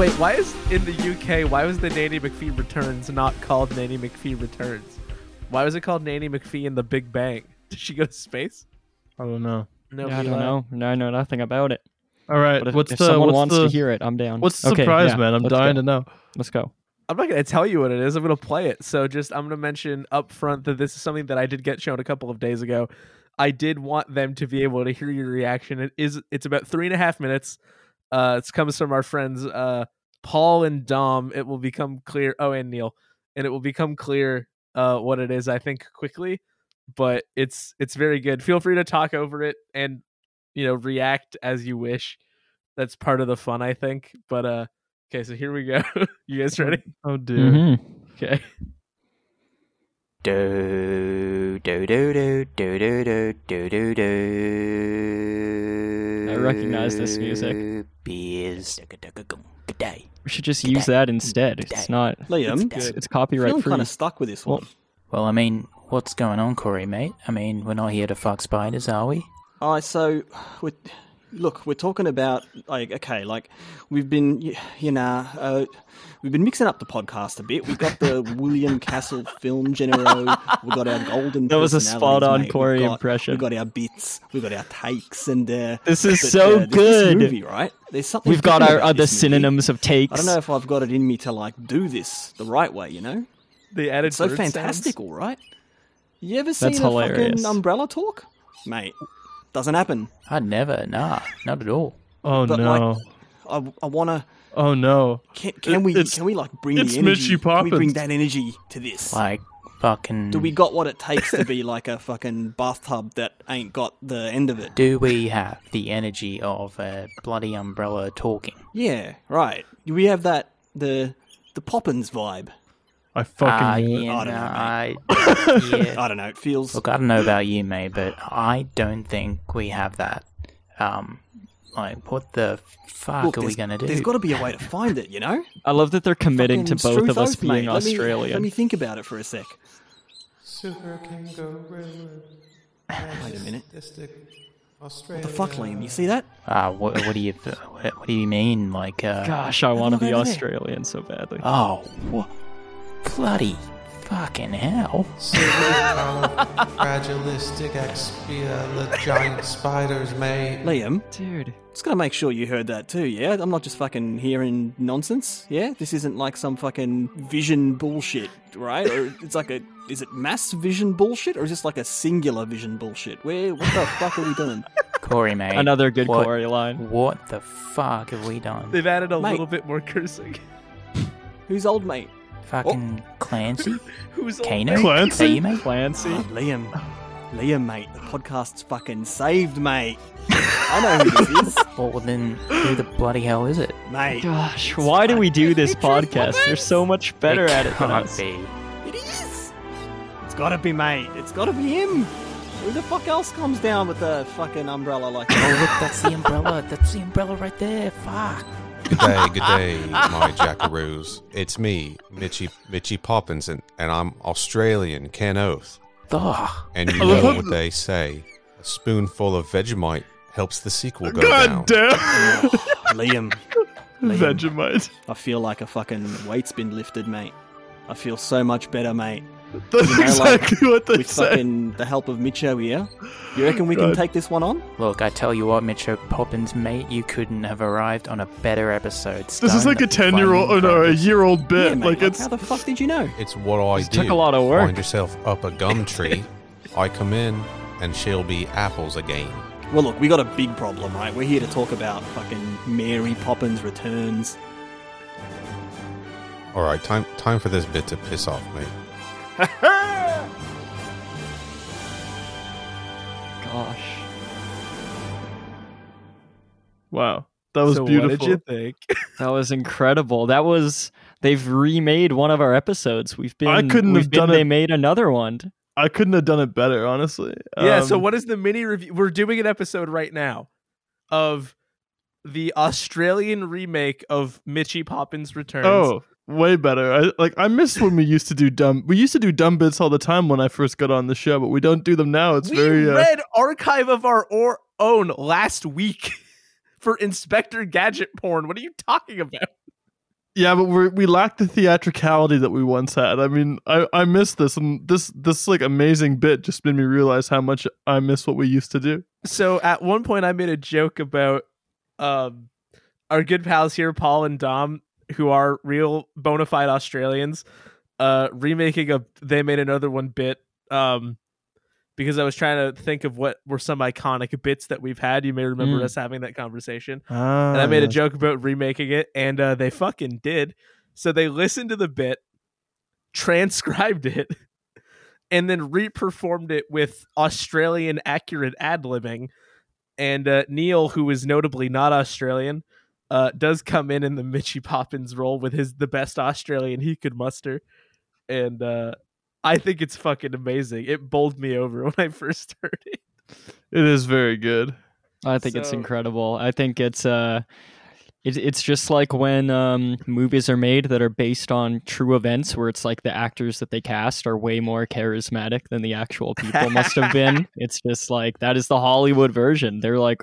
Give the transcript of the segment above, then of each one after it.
Wait, why is in the UK? Why was the Nanny McPhee Returns not called Nanny McPhee Returns? Why was it called Nanny McPhee and The Big Bang? Did she go to space? I don't know. No, yeah, I don't know. No, I know nothing about it. All right, But if, what's if the someone what's wants the to hear it, I'm down. what's the Okay, surprise, yeah, man? I'm dying go. to know. Let's go. I'm not going to tell you what it is. I'm going to play it. So just I'm going to mention up front that this is something that I did get shown a couple of days ago. I did want them to be able to hear your reaction. It is it's about three and a half minutes. Uh, it comes from our friends uh, Paul and Dom. It will become clear. Oh, and Neil, and it will become clear uh, what it is. I think quickly, but it's it's very good. Feel free to talk over it and you know react as you wish. That's part of the fun, I think. But uh, okay, so here we go. you guys ready? Oh dear. Mhm. Okay. Do do do do do do do do do do. I recognize this music. Beers. Good day. We should just use that instead. It's not. Liam, It's, it's I copyright feel free. kind of stuck with this one. Well, I mean, what's going on, Corey, mate? I mean, we're not here to fuck spiders, are we? All right, so we look, we're talking about like okay, like we've been, you know, uh, we've been mixing up the podcast a bit. We've got the William Castle film genero. We've got our golden. That was a spot-on mate. We've Corey got- impression. We've got our bits. We've got our takes, and uh, This is but, so uh, this- good. This movie, right? There's something. We've got our other this movie. synonyms of takes. I don't know if I've got it in me to like do this the right way. You know, The added it's so bird sounds. right? You ever seen That's a hilarious. fucking umbrella talk, mate? Doesn't happen. I'd never. Nah, not at all. Oh But, no. like, I, I want to. oh no. Can, can we? Can we like bring it's the energy? Mitchy Can we bring that energy to this? Like, fucking. Do we got what it takes to be like a fucking bathtub that ain't got the end of it? Do we have the energy of a bloody umbrella talking? Yeah, right. We have that the the Poppins vibe. I fucking knew it. yeah, I don't know, I, yeah. I don't know. It feels. Look, I don't know about you, mate, but I don't think we have that. Um, like, what the fuck Look, are we gonna do? There's got to be a way to find it, you know. I love that they're committing to both of us oath, being mate. Let me- Australian. Let me think about it for a sec. Super kangaroo. Wait a minute. Australia. What The fuck, Liam? You see that? Ah, what, what do you what, what do you mean? Like, uh, Gosh, I want to be over there. Australian so badly. oh, what? Bloody fucking hell! fragilistic expia, the giant spiders, mate. Liam, Dude, just gotta make sure you heard that too, yeah? I'm not just fucking hearing nonsense, yeah? This isn't like some fucking vision bullshit, right? Or it's like a. Is it mass vision bullshit or is this like a singular vision bullshit? Where. What the fuck are we doing? Corey, mate. another good what, Corey line. What the fuck have we done? They've added a Mate. little bit more cursing. Who's old mate? Fucking oh. Clancy? Who's old Kano? Clancy? Is that you, mate? Clancy. Oh, Liam. Liam, mate. The podcast's fucking saved, mate. I know who this is, Well, then, who the bloody hell is it? mate. Gosh, why do we do this podcast? They're so much better it at it than can't us. be. It is. It's gotta be, mate. It's gotta be him. Who the fuck else comes down with a fucking umbrella like Oh, look, that's the umbrella. That's the umbrella right there. Fuck. Good day, good day, my jackaroos. It's me, Mitchy Mitchy Poppins, and, and I'm Australian, Ken Oath. Ugh. And you know what they say: a spoonful of Vegemite helps the sequel go God down. damn. Liam. Liam. Vegemite. I feel like a fucking weight's been lifted, mate. I feel so much better, mate. That's You know, like, exactly what they With say. fucking the help of Micho here. You reckon we can take this one on? Look, I tell you what, Mitcho Poppins, mate, you couldn't have arrived on a better episode. This is like a ten year old, flaming or no, a year old Yeah, bit. mate. like like, it's how the fuck did you know? It's what I This do. took a lot of work. Find yourself up a gum tree. I come in, and she'll be apples again. Well, look, we got a big problem, right? We're here to talk about fucking Mary Poppins returns. All right, time time for this bit to piss off, mate. Gosh. wow. That was so beautiful. What did you think? That was incredible. That was they've remade one of our episodes. We've been I couldn't we've been- done they it- made another one. I couldn't have done it better, honestly. yeah. So Um, what is the mini review? We're doing an episode right now of the Australian remake of Mitchy Poppins Returns. Oh, way better. I like. I miss when we used to do dumb. We used to do dumb bits all the time when I first got on the show, but we don't do them now. It's we very. Uh, read archive of our or- own last week for Inspector Gadget porn. What are you talking about? Yeah, but we we lack the theatricality that we once had. I mean, I I miss this, and this this like amazing bit just made me realize how much I miss what we used to do. So at one point, I made a joke about um, our good pals here, Paul and Dom, who are real bona fide Australians, uh, remaking a "They Made Another One" bit. Um, because I was trying to think of what were some iconic bits that we've had. You may remember Mm. us having that conversation. Ah, and I made a joke about remaking it, and uh, they fucking did. So they listened to the bit, transcribed it, and then reperformed it with Australian accurate ad libbing. And uh, Neil, who is notably not Australian, uh, does come in in the Mitchy Poppins role with his the best Australian he could muster, and uh, I think it's fucking amazing. It bowled me over when I first heard it. It is very good. I think it's incredible. I think it's uh it, it's just like when um, movies are made that are based on true events where it's like the actors that they cast are way more charismatic than the actual people must have been. It's just like that is the Hollywood version. They're like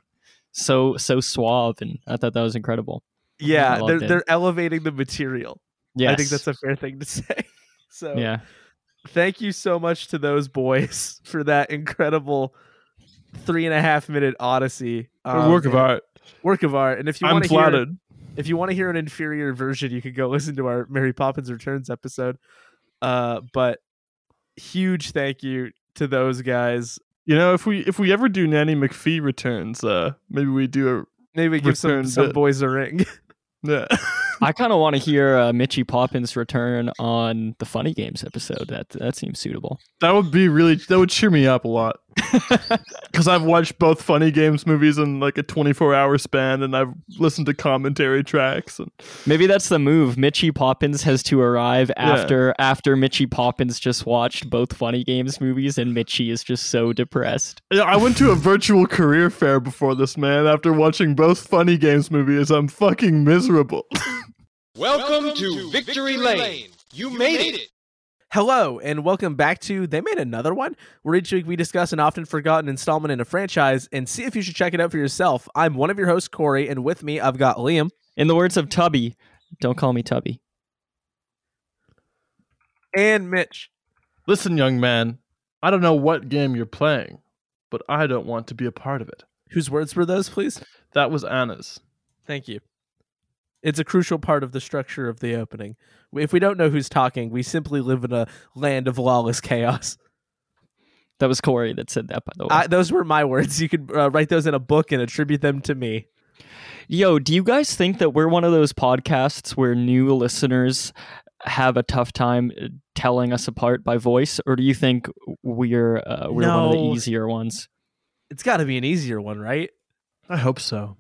so so suave and I thought that was incredible. Yeah, they're it. they're elevating the material. Yeah, I think that's a fair thing to say. So yeah. thank you so much to those boys for that incredible three and a half minute odyssey. Um, work of art. Work of art. And if you I'm want to hear, if you want to hear an inferior version, you could go listen to our Mary Poppins Returns episode. Uh, but huge thank you to those guys. You know, if we if we ever do Nanny McPhee returns, uh, maybe we do a Maybe give some, some bit. boys a ring. yeah. I kind of want to hear uh, Mitchy Poppins return on the Funny Games episode. That that seems suitable. that would be really that would cheer me up a lot. Because I've watched both Funny Games movies in like a 24 hour span, and I've listened to commentary tracks. And Maybe that's the move. Mitchy Poppins has to arrive after after Mitchy Poppins just watched both Funny Games movies, and Mitchy is just so depressed. yeah, I went to a virtual career fair before this, man. After watching both Funny Games movies, I'm fucking miserable. Welcome to Victory Lane. You made it. Hello, and welcome back to They Made Another One, where each week we discuss an often forgotten installment in a franchise and see if you should check it out for yourself. I'm one of your hosts, Corey, and with me I've got Liam. In the words of Tubby, don't call me Tubby. and Mitch. Listen, young man, I don't know what game you're playing, but I don't want to be a part of it. Whose words were those, please? That was Anna's. Thank you. It's a crucial part of the structure of the opening. If we don't know who's talking, we simply live in a land of lawless chaos. That was Corey that said that, by the way. I, those were my words. You could uh, write those in a book and attribute them to me. Yo, do you guys think that we're one of those podcasts where new listeners have a tough time uh, telling us apart by voice, or do you think we're uh, we're one of the easier ones? It's got to be an easier one, right? I hope so.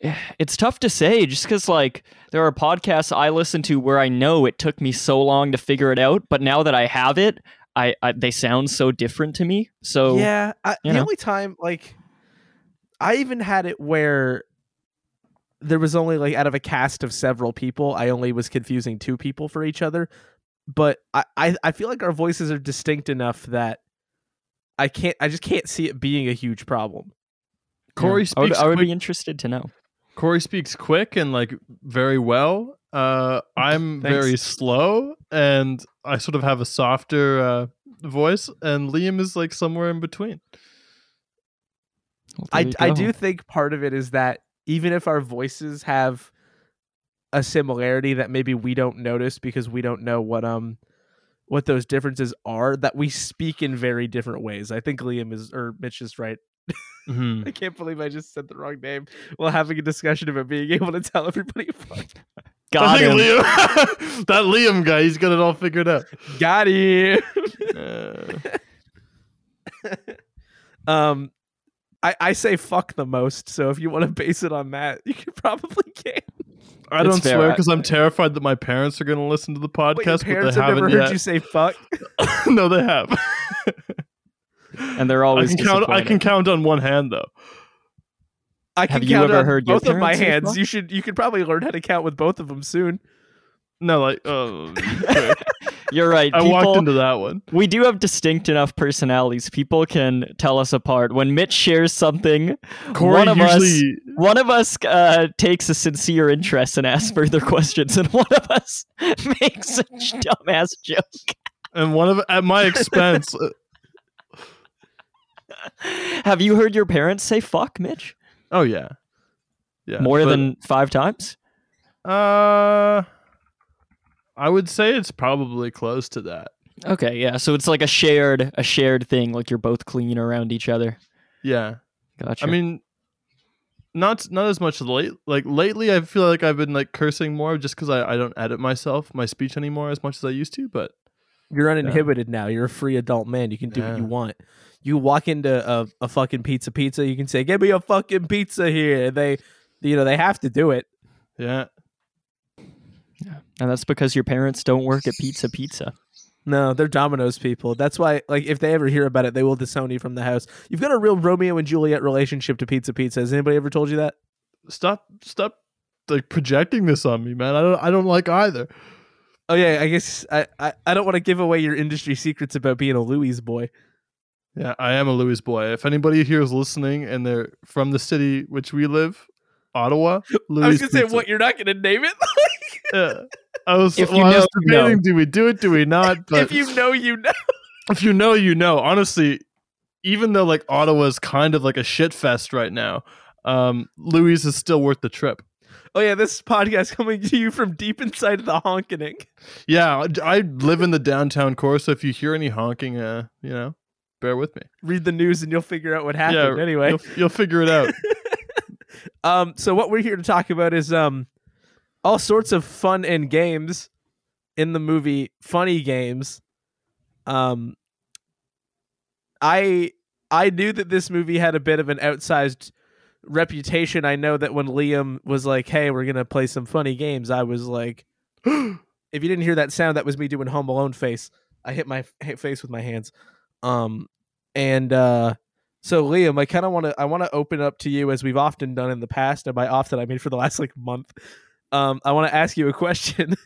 It's tough to say, just because like there are podcasts I listen to where I know it took me so long to figure it out, but now that I have it, I, I they sound so different to me. So yeah. I, the know. only time, like, I even had it where there was only like out of a cast of several people, I only was confusing two people for each other. But I, I, I feel like our voices are distinct enough that I can't, I just can't see it being a huge problem. Corey I would. I would quick, be interested to know. Corey speaks quick and like very well. Uh, I'm Thanks. very slow, and I sort of have a softer uh, voice, and Liam is like somewhere in between. Well, I, I do think part of it is that even if our voices have a similarity that maybe we don't notice because we don't know what um what those differences are that we speak in very different ways. I think Liam is or Mitch is right. Mhm. I can't believe I just said the wrong name while having a discussion about being able to tell everybody apart. Got him. Liam, that Liam guy, he's got it all figured out. Got you. Uh, um I, I say fuck the most, so if you want to base it on that, you could probably can. I It's don't fair. swear because I'm terrified that my parents are going to listen to the Wait, your podcast, but parents they have haven't never heard you say fuck. no, they have. And they're I always can count. I can count on one hand though. I can Have you count ever on heard both of my hands. fuck? You should you could probably learn how to count with both of them soon. No, like oh, okay. You're right. I walked People- into that one. we do have distinct enough personalities. People can tell us apart. When Mitch shares something, Corey one of us one of us uh, takes a sincere interest and asks further questions, and one of us makes a dumbass joke. and one of at my expense. Have you heard your parents say "fuck," Mitch? oh yeah, yeah. More but, than five times? uh, I would say it's probably close to that. Okay, yeah. So it's like a shared a shared thing. Like you're both clean around each other. Yeah, Gotcha. I mean, not not as much late. Like lately, I feel like I've been like cursing more just because I I don't edit myself my speech anymore as much as I used to. But You're uninhibited now. You're a free adult man. You can do what you want. You walk into a, a fucking pizza pizza, you can say, Give me a fucking pizza here. And they you know, they have to do it. Yeah. Yeah, and that's because your parents don't work at Pizza Pizza. No, they're Domino's people. That's why, like, if they ever hear about it, they will disown you from the house. You've got a real Romeo and Juliet relationship to Pizza Pizza. Has anybody ever told you that? stop stop like projecting this on me, man. I don't I don't like either. Oh yeah, I guess I I, I don't want to give away your industry secrets about being a Louis boy. Yeah, I am a Louis boy. If anybody here is listening and they're from the city which we live, Ottawa, Louis. I was gonna say, what? You're not gonna name it? Yeah. I was, If well, you I was know, you know. debating, do we do it? Do we not? But if you know, you know. if you know, you know. Honestly, even though like Ottawa is kind of like a shit fest right now, um, Louis is still worth the trip. Oh yeah, this podcast coming to you from deep inside of the honking. Yeah, I, I live in the downtown core, so if you hear any honking, uh, you know, bear with me. Read the news and you'll figure out what happened. yeah, anyway, you'll, you'll figure it out. um, so what we're here to talk about is um, all sorts of fun and games in the movie, funny games. Um, I I knew that this movie had a bit of an outsized reputation. I know that when Liam was like, "Hey, we're gonna play some funny games," I was like, "If you didn't hear that sound, that was me doing Home Alone face. I hit my face with my hands." Um, and uh, so Liam, I kind of want to I want to open up to you as we've often done in the past, and by often I mean for the last like month. Um, I want to ask you a question,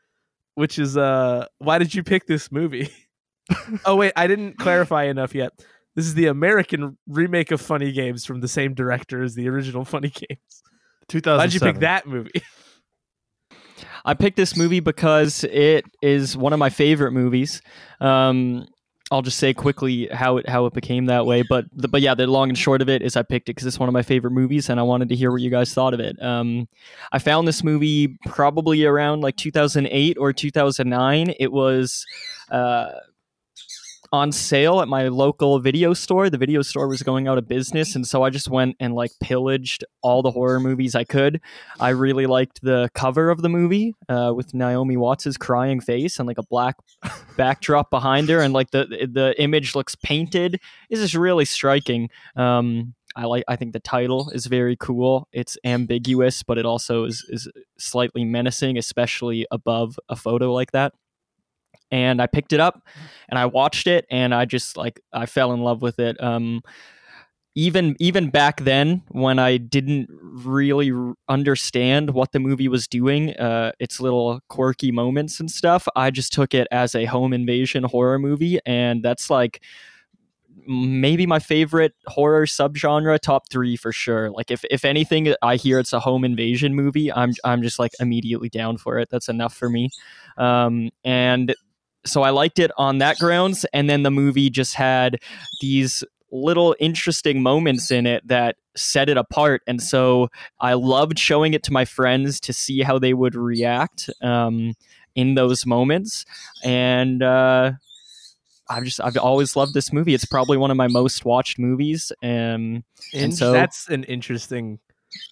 which is uh, why did you pick this movie? oh wait, I didn't clarify enough yet. This is the American remake of Funny Games from the same director as the original Funny Games. Two thousand. Why'd you pick that movie? I picked this movie because it is one of my favorite movies. Um, I'll just say quickly how it how it became that way, but the, but yeah, the long and short of it is I picked it because it's one of my favorite movies, and I wanted to hear what you guys thought of it. Um, I found this movie probably around like 2008 or 2009. It was. Uh, on sale at my local video store. The video store was going out of business, and so I just went and like pillaged all the horror movies I could. I really liked the cover of the movie uh, with Naomi Watts's crying face and like a black backdrop behind her, and like the the image looks painted. It's just really striking. Um, I like. I think the title is very cool. It's ambiguous, but it also is is slightly menacing, especially above a photo like that and I picked it up and I watched it and I just like I fell in love with it. Um, even even back then when I didn't really understand what the movie was doing, uh, its little quirky moments and stuff, I just took it as a home invasion horror movie, and that's like maybe my favorite horror subgenre top three for sure. Like if, if anything i hear it's a home invasion movie i'm i'm just like immediately down for it. That's enough for me. Um, and so I liked it on that grounds. And then the movie just had these little interesting moments in it that set it apart. And so I loved showing it to my friends to see how they would react um, in those moments. And uh, I've just I've always loved this movie. It's probably one of my most watched movies. Um, and so that's an interesting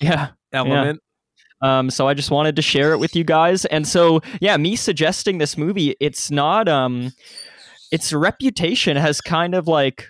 yeah, element. Um, so I just wanted to share it with you guys. And so, yeah, me suggesting this movie, it's not, um, its reputation has kind of like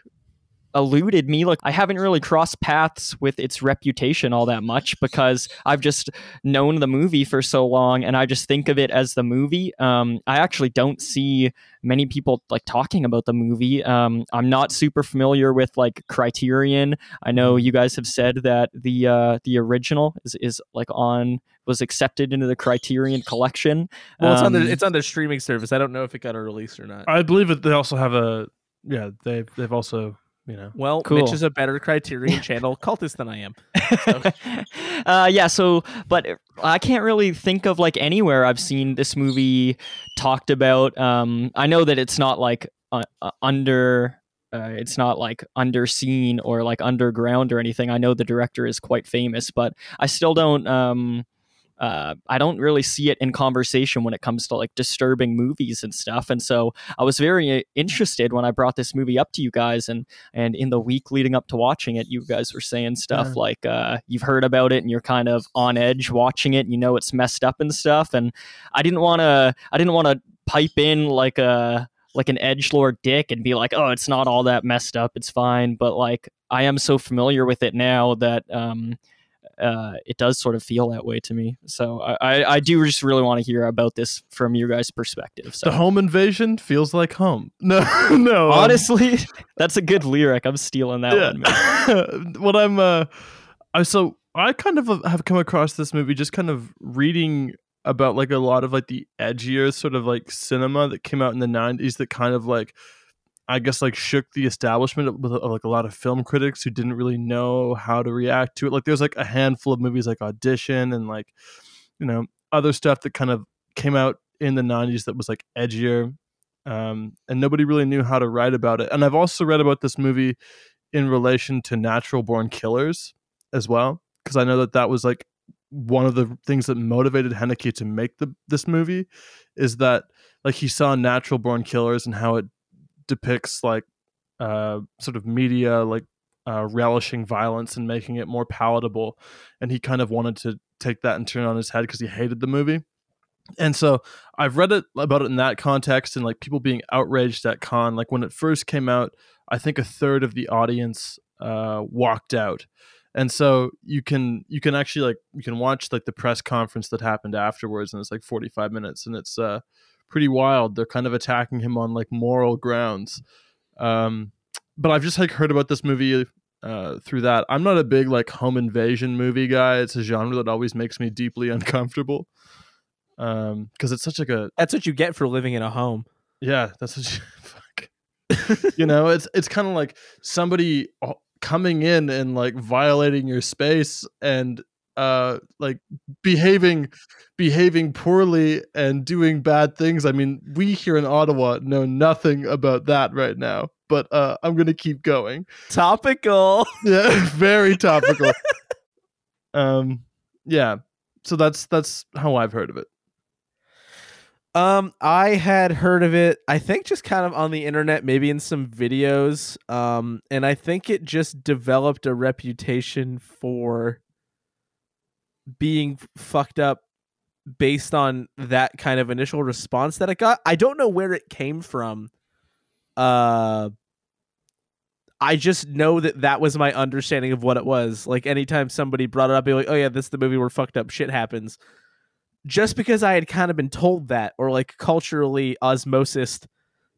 eluded me. Look, I haven't really crossed paths with its reputation all that much because I've just known the movie for so long and I just think of it as the movie. Um, I actually don't see many people like talking about the movie. Um, I'm not super familiar with like Criterion. I know Mm-hmm. you guys have said that the uh, the original is, is like on was accepted into the Criterion collection. Well, it's on Um, the it's on their streaming service. I don't know if it got a release or not. I believe that they also have a yeah. They they've also you know Well, Cool. Mitch is a better Criterion Channel cultist than I am. uh, yeah. So, but I can't really think of like anywhere I've seen this movie talked about. Um, I know that it's not like uh, uh, under. Uh, it's not like underseen or like underground or anything. I know the director is quite famous, but I still don't. Um, uh, I don't really see it in conversation when it comes to like disturbing movies and stuff. And so I was very uh, interested when I brought this movie up to you guys, and and in the week leading up to watching it, you guys were saying stuff Yeah. like uh, you've heard about it and you're kind of on edge watching it. And you know it's messed up and stuff. And I didn't want to. I didn't want to pipe in like a like an edge lord dick and be like, oh, it's not all that messed up. It's fine. But like I am so familiar with it now that um, uh, it does sort of feel that way to me. So I, I, I do just really want to hear about this from your guys' perspective. So the home invasion feels like home. No, no. um, honestly, that's a good lyric. I'm stealing that one. What I'm uh I so I kind of have come across this movie just kind of reading about like a lot of like the edgier sort of like cinema that came out in the 90s that kind of like I guess like shook the establishment with like a lot of film critics who didn't really know how to react to it. Like there's like a handful of movies like Audition and like you know other stuff that kind of came out in the 90s that was like edgier um, and nobody really knew how to write about it. And I've also read about this movie in relation to Natural Born Killers as well, because I know that that was like one of the things that motivated Haneke to make the this movie is that like he saw Natural Born Killers and how it depicts like uh, sort of media like uh, relishing violence and making it more palatable, and he kind of wanted to take that and turn it on his head because he hated the movie. And so I've read it about it in that context and like people being outraged at Cannes. Like when it first came out, I think a third of the audience uh, walked out. And so you can you can actually like you can watch like the press conference that happened afterwards, and it's like forty five minutes, and it's uh, pretty wild. They're kind of attacking him on like moral grounds. Um, but I've just like heard about this movie uh, through that. I'm not a big like home invasion movie guy. It's a genre that always makes me deeply uncomfortable um because it's such like a That's what you get for living in a home. yeah that's what you, fuck you know it's it's kind of like somebody uh, coming in and like violating your space and uh like behaving behaving poorly and doing bad things i mean we here in ottawa know nothing about that right now but uh i'm gonna keep going Topical. yeah very topical um yeah so that's that's how i've heard of it Um, I had heard of it. I think just kind of on the internet, maybe in some videos. Um, and I think it just developed a reputation for being fucked up based on that kind of initial response that it got. I don't know where it came from. Uh, I just know that that was my understanding of what it was. Like anytime somebody brought it up, be like, "Oh yeah, this is the movie where fucked up shit happens." just because I had kind of been told that, or like culturally osmosis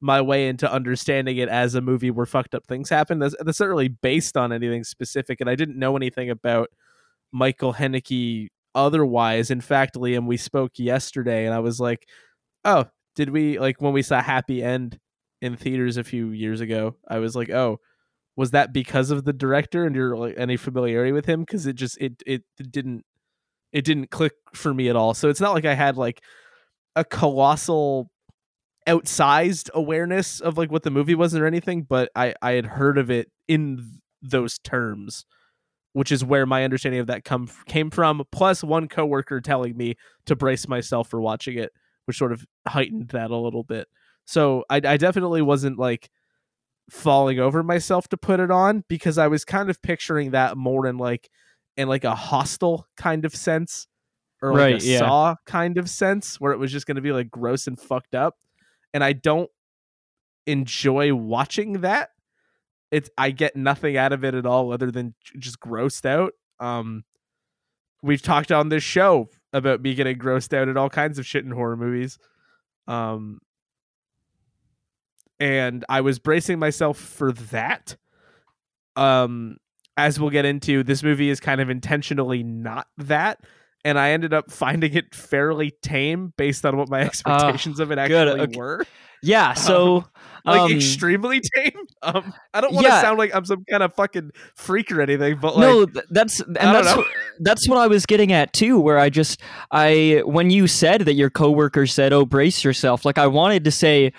my way into understanding it as a movie where fucked up things happen. That's, that's not really based on anything specific, and I didn't know anything about Michael Haneke otherwise. In fact, Liam, we spoke yesterday, and I was like, "Oh, did we like when we saw Happy End in theaters a few years ago?" I was like, "Oh." Was that because of the director and your like any familiarity with him? Because it just it it didn't it didn't click for me at all. So it's not like I had like a colossal outsized awareness of like what the movie was or anything, but I I had heard of it in those terms, which is where my understanding of that come came from. Plus one coworker telling me to brace myself for watching it, which sort of heightened that a little bit. So I I definitely wasn't like falling over myself to put it on because I was kind of picturing that more in like in like a Hostel kind of sense or like Right, a yeah. saw kind of sense where it was just going to be like gross and fucked up and i don't enjoy watching that it's I get nothing out of it at all other than just grossed out. Um, we've talked on this show about me getting grossed out at all kinds of shit in horror movies. Um, and I was bracing myself for that. Um, as we'll get into, this movie is kind of intentionally not that. And I ended up finding it fairly tame based on what my expectations of it good, actually okay. were. Yeah, so Like um, extremely tame. Um, I don't want to yeah. sound like I'm some kind of fucking freak or anything, but like, no, that's and that's know. that's what I was getting at too. Where I just I when you said that your coworker said, "Oh, brace yourself," like I wanted to say,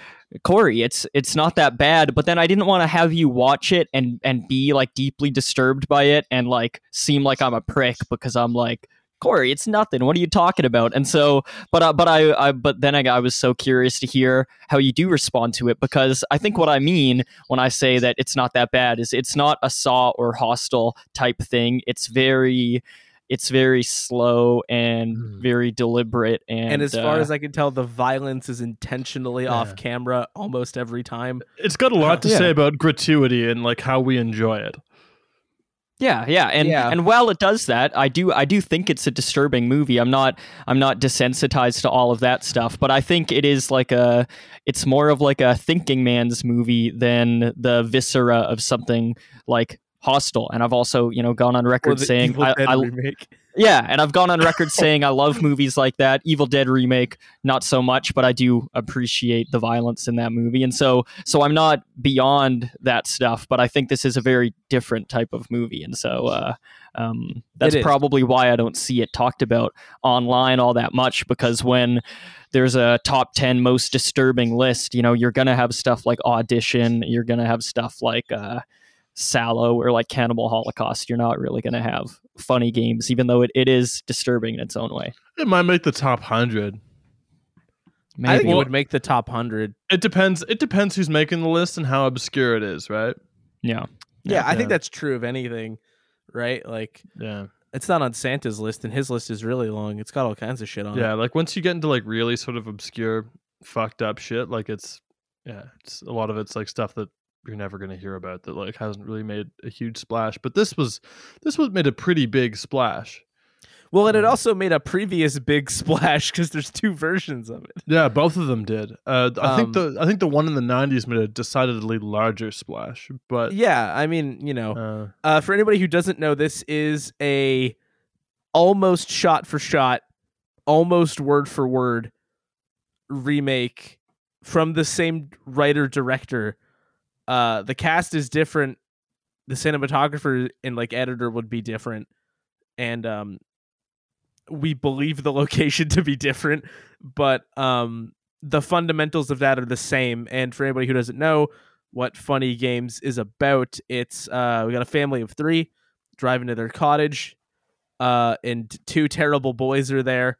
Corey, it's it's not that bad, but then I didn't want to have you watch it and and be like deeply disturbed by it and like seem like I'm a prick because I'm like. Corey, it's nothing. What are you talking about? And so, but uh, but I, I but then I, I was so curious to hear how you do respond to it because I think what I mean when I say that it's not that bad is it's not a saw or Hostel type thing. It's very it's very slow and Hmm. very deliberate and and as far uh, as I can tell, the violence is intentionally Yeah. off camera almost every time. It's got a lot to Yeah. say about gratuity and like how we enjoy it. Yeah, yeah, and Yeah. and while it does that, I do I do think it's a disturbing movie. I'm not I'm not desensitized to all of that stuff, but I think it is like a it's more of like a thinking man's movie than the viscera of something like Hostel. And I've also you know gone on Or record saying I, I. yeah, and I've gone on record saying I love movies like that. Evil Dead remake, not so much, but I do appreciate the violence in that movie. And so so I'm not beyond that stuff, but I think this is a very different type of movie. And so uh um, that's probably why I don't see it talked about online all that much because when there's a top 10 most disturbing list, you know, you're going to have stuff like Audition, you're going to have stuff like uh Salò or like Cannibal Holocaust. You're not really going to have funny games, even though it, it is disturbing in its own way. It might make the top hundred. I think Maybe. it would make the top hundred. It depends. It depends who's making the list and how obscure it is, right? yeah. Yeah, I think that's true of anything, right? Like Yeah. it's not on Santa's list, and his list is really long. It's got all kinds of shit on Yeah, it. like once you get into like really sort of obscure, fucked up shit, like it's yeah, it's a lot of it's like stuff that you're never gonna hear about that like hasn't really made a huge splash. But this was this was made a pretty big splash. Well, and it Mm. also made a previous big splash because there's two versions of it. Yeah, both of them did. Uh, I think Um, the I think the one in the '90s made a decidedly larger splash, but Yeah, I mean, you know, uh, uh, for anybody who doesn't know, this is a almost shot for shot, almost word for word remake from the same writer director. Uh, the cast is different. The cinematographer and like editor would be different, and um, we believe the location to be different, but um, the fundamentals of that are the same. And for anybody who doesn't know what Funny Games is about, it's uh, we got a family of three driving to their cottage, uh, and two terrible boys are there,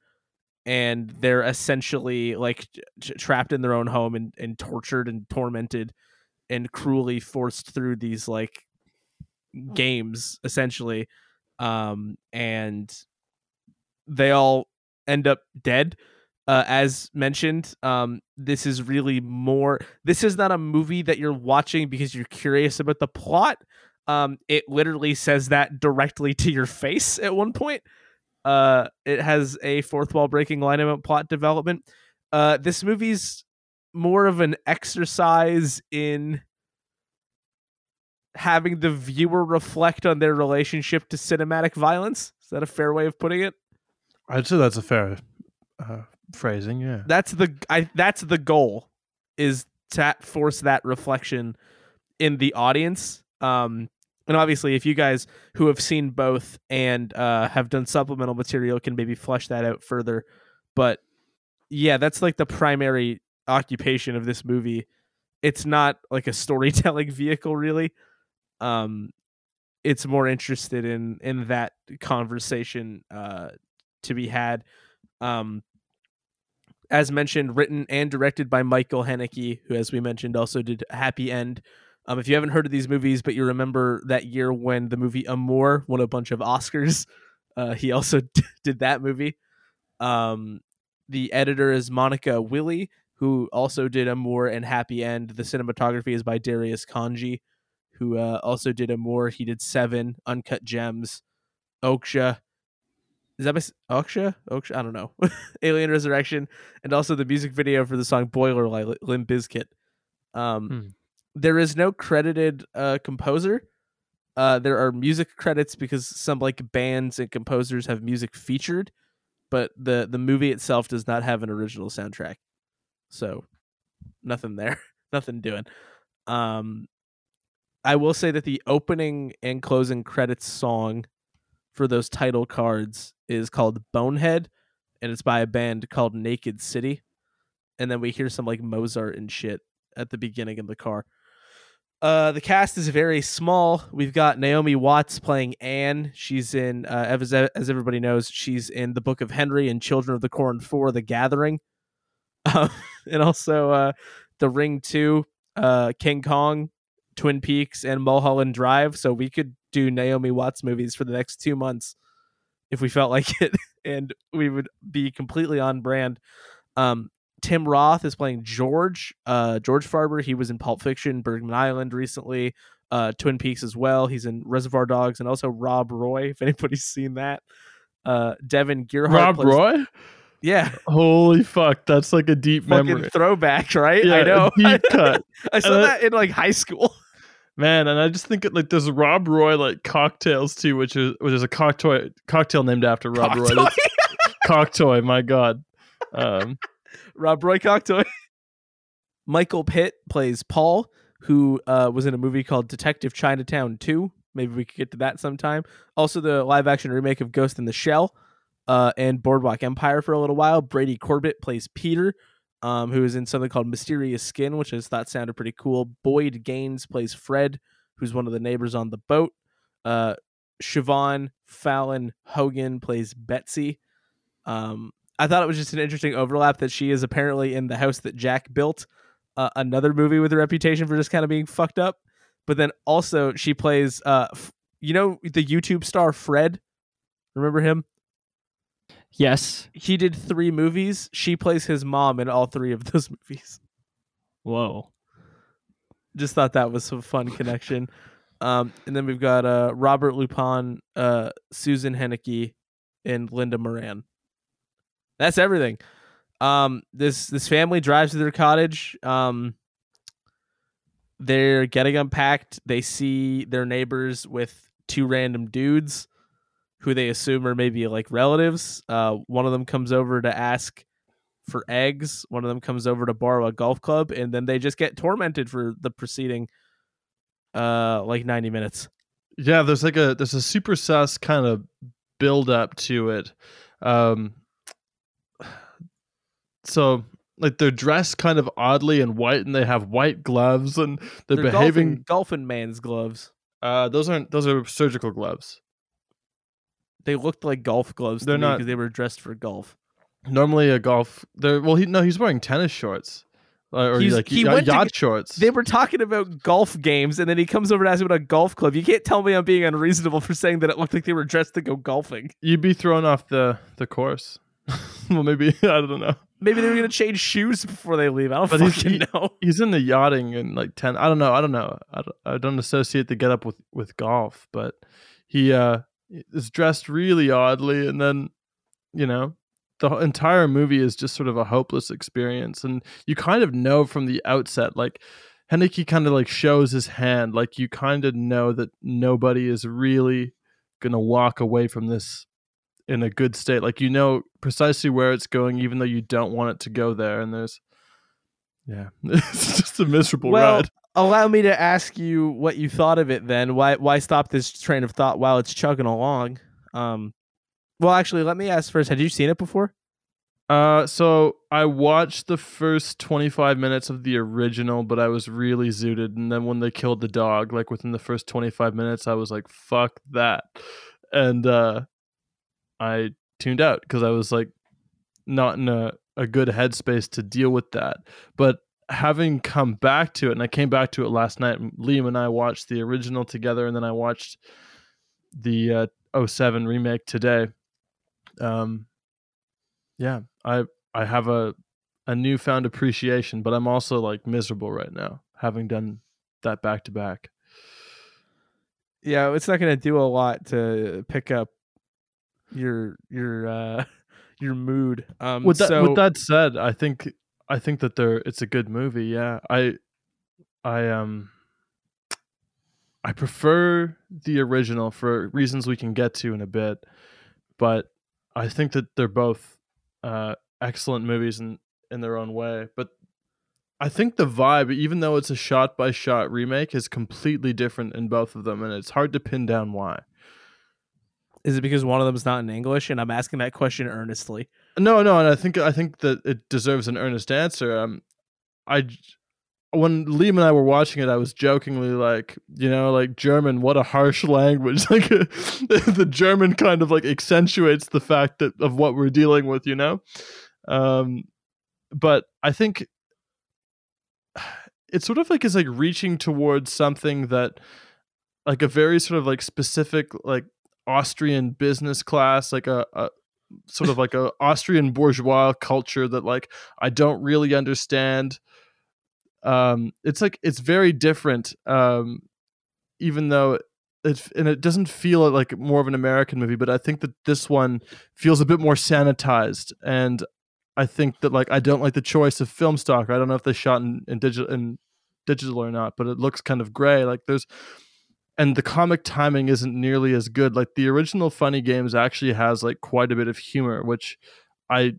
and they're essentially like t- trapped in their own home and, and tortured and tormented and cruelly forced through these like games essentially um and they all end up dead. Uh, as mentioned um this is really more this is not a movie that you're watching because you're curious about the plot. Um it literally says that directly to your face at one point. Uh it has a fourth wall breaking line about plot development. Uh this movie's more of an exercise in having the viewer reflect on their relationship to cinematic violence? Is that a fair way of putting it? I'd say that's a fair uh, phrasing. Yeah, that's the I that's the goal is to force that reflection in the audience. Um and obviously if you guys who have seen both and uh have done supplemental material can maybe flesh that out further. But yeah that's like the primary occupation of this movie it's not like a storytelling vehicle really um it's more interested in in that conversation uh to be had um as mentioned, written and directed by Michael Haneke, who, as we mentioned, also did Happy End. Um, if you haven't heard of these movies, but you remember that year when the movie Amour won a bunch of Oscars, uh, he also did that movie. Um, the editor is Monika Willi, who also did Amour and Happy End. The cinematography is by Darius Khondji, who uh, also did Amour. He did Seven, Uncut Gems, Oksha. Is that S- Oksha? Oksha? I don't know. Alien Resurrection, and also the music video for the song Boiler Li- Limp Bizkit. Um, Hmm. there is no credited uh, composer. Uh, there are music credits because some like bands and composers have music featured, but the the movie itself does not have an original soundtrack. So nothing there, nothing doing. Um, I will say that the opening and closing credits song for those title cards is called Bonehead, and it's by a band called Naked City. And then we hear some like Mozart and shit at the beginning of the car. Uh, the cast is very small. We've got Naomi Watts playing Anne. She's in, uh, as, as everybody knows, she's in the Book of Henry and Children of the Corn 4, The Gathering. Uh, and also uh, The Ring 2, uh, King Kong, Twin Peaks, and Mulholland Drive. So we could do Naomi Watts movies for the next two months if we felt like it, and we would be completely on brand. Um, Tim Roth is playing George. Uh, George Farber. He was in Pulp Fiction, Bergman Island recently, uh, Twin Peaks as well. He's in Reservoir Dogs, and also Rob Roy. If anybody's seen that, uh, Devon Gearhart. Rob plays- Roy? Yeah, Holy fuck, that's like a deep fucking memory. throwback, right? Yeah, I know. deep cut. I saw And I- that in like high school. Man, and I just think it like there's Rob Roy like cocktails too, which is which is a cocktail cocktail named after Rob Roy. Cocktoy. That's- Cocktoy, my god. Um, Rob Roy Cocktoy. Michael Pitt plays Paul, who uh, was in a movie called Detective Chinatown 2. Maybe we could get to that sometime. Also, the live action remake of Ghost in the Shell uh, and Boardwalk Empire for a little while. Brady Corbet plays Peter, um, who is in something called Mysterious Skin, which I thought sounded pretty cool. Boyd Gaines plays Fred, who's one of the neighbors on the boat. Uh, Siobhan Fallon Hogan plays Betsy. Um, I thought it was just an interesting overlap that she is apparently in the house that Jack built, uh, another movie with a reputation for just kind of being fucked up. But then also she plays, uh, f- you know, the YouTube star Fred. Remember him? Yes. He did three movies. She plays his mom in all three of those movies. Whoa. Just thought that was a fun connection. Um, and then we've got uh, Robert LuPone, uh, Susan Haneke, and Linda Moran. That's everything. Um, this this family drives to their cottage. Um, they're getting unpacked. They see their neighbors with two random dudes who they assume are maybe like relatives. Uh, one of them comes over to ask for eggs. One of them comes over to borrow a golf club, and then they just get tormented for the preceding uh like 90 minutes. yeah, there's like a there's a super sus kind of build up to it. Um, so like they're dressed kind of oddly in white, and they have white gloves, and they're, They're behaving. golfing, golfing man's gloves. Uh, those aren't those are surgical gloves. They looked like golf gloves They're to me not- because they were dressed for golf. Normally a golf. They're well, he no, he's wearing tennis shorts, uh, or He's- like he yacht, went yacht get- shorts. They were talking about golf games, and then he comes over to ask about a golf club. You can't tell me I'm being unreasonable for saying that it looked like they were dressed to go golfing. You'd be thrown off the the course. well, maybe I don't know. Maybe they were gonna change shoes before they leave. I don't But he's- fucking he- know. He's in the yachting and like ten. I don't know. I don't know. I don't, I don't associate the get up with with golf, but he uh is dressed really oddly, and then you know the entire movie is just sort of a hopeless experience, and you kind of know from the outset, like. Haneke kind of like shows his hand, like you kind of know that nobody is really gonna walk away from this in a good state. Like you know precisely where it's going, even though you don't want it to go there. And there's, yeah, it's just a miserable Well, ride. Allow me to ask you what you thought of it. Then why why stop this train of thought while it's chugging along? Um, well, actually, let me ask first. Had you seen it before? Uh, so I watched the first 25 minutes of the original, but I was really zooted. And then when they killed the dog, like within the first 25 minutes, I was like, fuck that. And uh, I tuned out because I was like, not in a, a good headspace to deal with that. But having come back to it, and I came back to it last night, Liam and I watched the original together, and then I watched the uh, 07 remake today. Um, yeah, I I have a a newfound appreciation, but I'm also like miserable right now, having done that back to back. Yeah, it's not going to do a lot to pick up your your uh your mood. Um with that so with that said, I think I think that there it's a good movie. Yeah, I I um I prefer the original for reasons we can get to in a bit, but I think that they're both uh, excellent movies in in their own way. But I think the vibe, even though it's a shot by shot remake, is completely different in both of them, and it's hard to pin down why. is it because one of them is not in English and I'm asking that question earnestly. No, no, and I think I think that it deserves an earnest answer. Um, I when Liam and I were watching it, I was jokingly like, you know, like German, what a harsh language. Like the German kind of like accentuates the fact that of what we're dealing with, you know. Um, but I think it's sort of like is like reaching towards something that like a very sort of like specific like Austrian business class, like a, a sort of like a Austrian bourgeois culture that like I don't really understand. Um, it's like it's very different. Um, even though it and it doesn't feel like more of an American movie, but I think that this one feels a bit more sanitized, and I think that like I don't like the choice of film stock. I don't know if they shot in, in digital in digital or not, but it looks kind of gray. Like there's and the comic timing isn't nearly as good. Like the original Funny Games actually has like quite a bit of humor, which I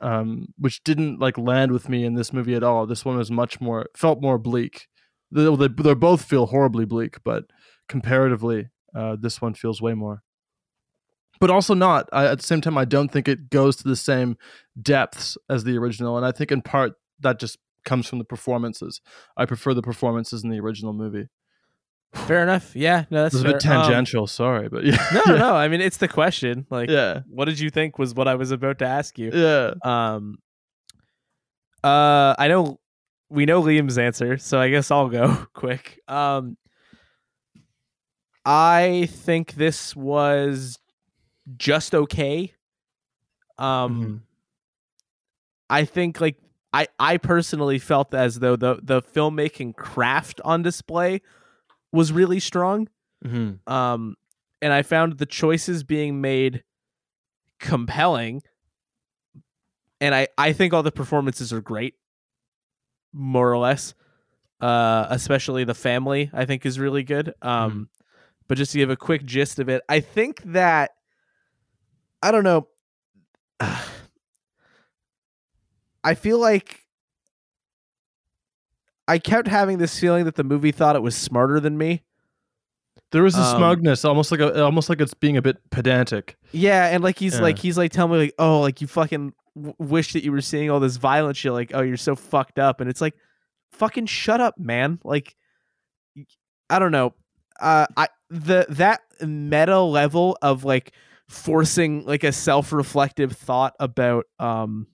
um which didn't like land with me in this movie at all. This one was much more felt more bleak. They, they, they both feel horribly bleak, but comparatively, uh, this one feels way more. But also not. I, at the same time, I don't think it goes to the same depths as the original, and I think in part that just comes from the performances. I prefer the performances in the original movie. Fair enough. Yeah, no, that's This is a bit fair. Um, tangential. sorry, but yeah, no, yeah, no. I mean, it's the question. Like, yeah, what did you think was what I was about to ask you? yeah. Um, uh, I know we know Liam's answer, so I guess I'll go quick. Um, I think this was just okay. Um, Mhm. I think like I I personally felt as though the the filmmaking craft on display was really strong. Mhm. Um, and I found the choices being made compelling. And I, I think all the performances are great, more or less. Uh, especially the family, I think is really good. Um, but just to give a quick gist of it, I think that I don't know. I feel like I kept having this feeling that the movie thought it was smarter than me. There was a Um, smugness, almost like a, almost like it's being a bit pedantic. Yeah, and like he's Yeah. like he's like telling me like, oh, like you fucking w- wish that you were seeing all this violent shit. Like, oh, you're so fucked up, and it's like, fucking shut up, man. Like, I don't know. Uh, I the that meta level of like forcing like a self-reflective thought about um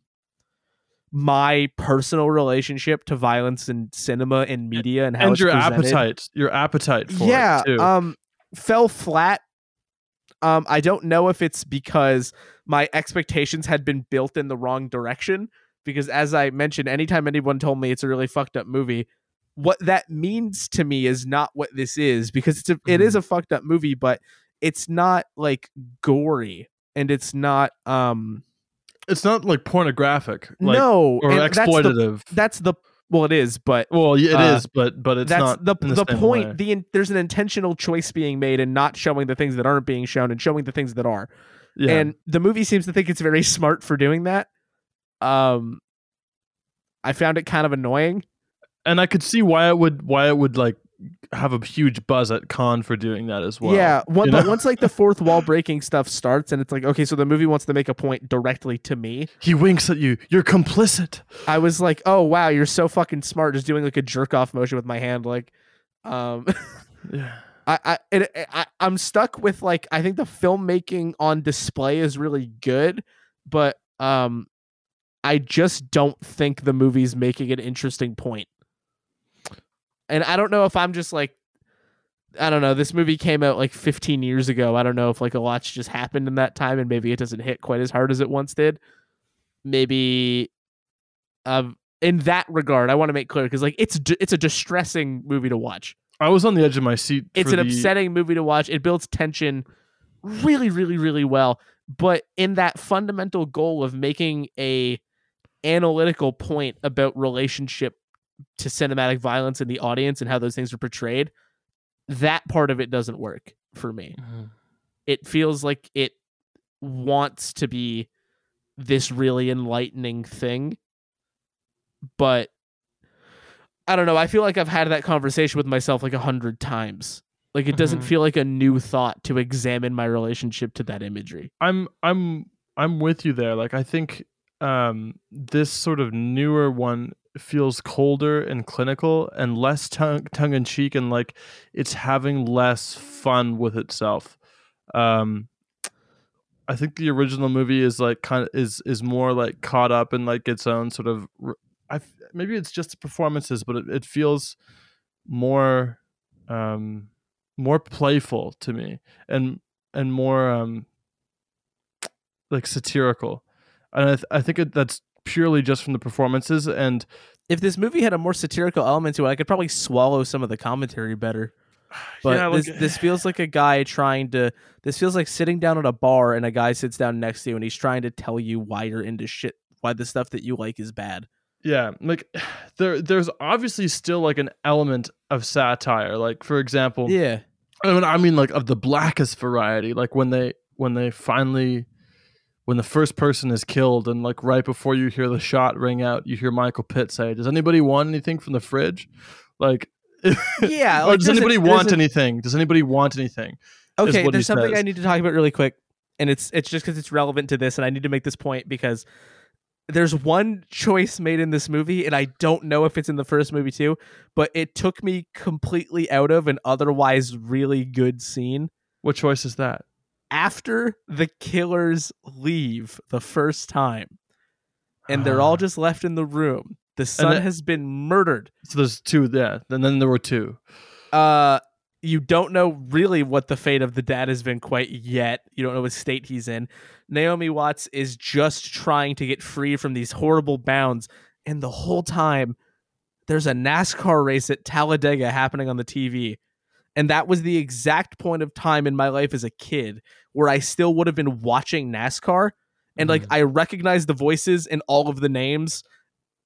my personal relationship to violence in cinema and media and how and your presented. appetite, your appetite for yeah it too. um fell flat. Um i don't know if it's because my expectations had been built in the wrong direction because as i mentioned anytime anyone told me it's a really fucked up movie what that means to me is not what this is because it's a, it is a fucked up movie but it's not like gory and it's not um it's not like pornographic, like, no or and that's the- exploitative. that's the well it is but well, it is, uh, but but it's that's not the in the, point. way. The in, there's an intentional choice being made and not showing the things that aren't being shown and showing the things that are. yeah. And the movie seems to think it's very smart for doing that. Um, I found it kind of annoying. and I could see why it would why it would like have a huge buzz at Cannes for doing that as well. yeah, one, but know? once like the fourth wall breaking stuff starts, and it's like, okay, so the movie wants to make a point directly to me. he winks at you. You're complicit. I was like, oh wow, you're so fucking smart, just doing like a jerk off motion with my hand, like, um. Yeah. I I, it, I I'm stuck with like I think the filmmaking on display is really good, but um, I just don't think the movie's making an interesting point. And I don't know if I'm just like, I don't know. This movie came out like 15 years ago. I don't know if like a lot's just happened in that time, and maybe it doesn't hit quite as hard as it once did. Maybe, um, in that regard, I want to make clear because like it's it's a distressing movie to watch. I was on the edge of my seat. it's an the- upsetting movie to watch. It builds tension really, really, really well. But in that fundamental goal of making a analytical point about relationship to cinematic violence in the audience and how those things are portrayed, that part of it doesn't work for me. It feels like it wants to be this really enlightening thing, but I don't know. I feel like I've had that conversation with myself like a hundred times. Like it doesn't Mhm. feel like a new thought to examine my relationship to that imagery. I'm I'm I'm with you there. Like I think um this sort of newer one feels colder and clinical and less tongue tongue in cheek and like it's having less fun with itself. Um I think the original movie is like kind of is is more like caught up in like its own sort of I maybe it's just the performances but it, it feels more um more playful to me and and more um like satirical and i, th- I think it, that's purely just from the performances and If this movie had a more satirical element to it, I could probably swallow some of the commentary better. But Yeah, this this feels like a guy trying to. This feels like sitting down at a bar and a guy sits down next to you and he's trying to tell you why you're into shit, why the stuff that you like is bad. yeah like there there's obviously still like an element of satire like for example Yeah, I mean, I mean like of the blackest variety like when they when they finally when the first person is killed and like right before you hear the shot ring out you hear michael pitt say does anybody want anything from the fridge like yeah. like, does anybody want a- anything does anybody want anything Okay, there's something I need to talk about really quick, and it's it's just because it's relevant to this, and I need to make this point because there's one choice made in this movie, and I don't know if it's in the first movie too, but it took me completely out of an otherwise really good scene. what choice is that After the killers leave the first time, and they're all just left in the room, the son has been murdered. so there's two yeah and then there were two uh you don't know really what the fate of the dad has been quite yet. You don't know what state he's in. Naomi Watts is just trying to get free from these horrible bounds, and the whole time there's a NASCAR race at Talladega happening on the TV. And that was the exact point of time in my life as a kid where I still would have been watching NASCAR and like mm-hmm. I recognized the voices and all of the names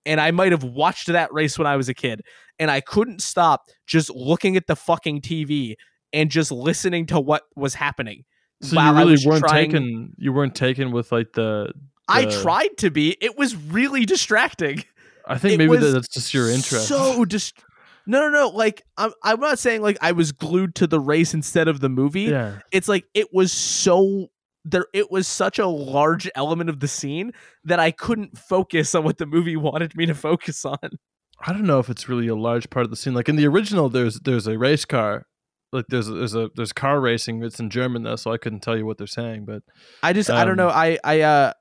and I might have watched that race when I was a kid and I couldn't stop just looking at the fucking TV and just listening to what was happening. so you I really weren't trying- taken you weren't taken with like the I tried to be. It was really distracting. i think it maybe that's just your interest So dist- No, no, no. Like I'm, I'm not saying like I was glued to the race instead of the movie. yeah It's like it was so there. It was such a large element of the scene that I couldn't focus on what the movie wanted me to focus on. I don't know if it's really a large part of the scene. Like in the original, there's there's a race car, like there's there's a there's car racing. It's in German though, so I couldn't tell you what they're saying. But I just I don't Um, know. I I uh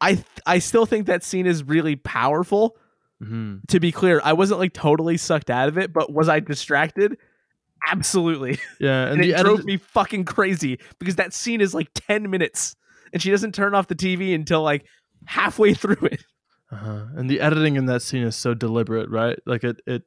I th- I still think that scene is really powerful. Mhm. To be clear, I wasn't like totally sucked out of it, but was I distracted? Absolutely. yeah, And, and, it drove me fucking crazy because that scene is like 10 minutes and she doesn't turn off the TV until like halfway through it. Uh-huh. and the editing in that scene is so deliberate, right? Like it it.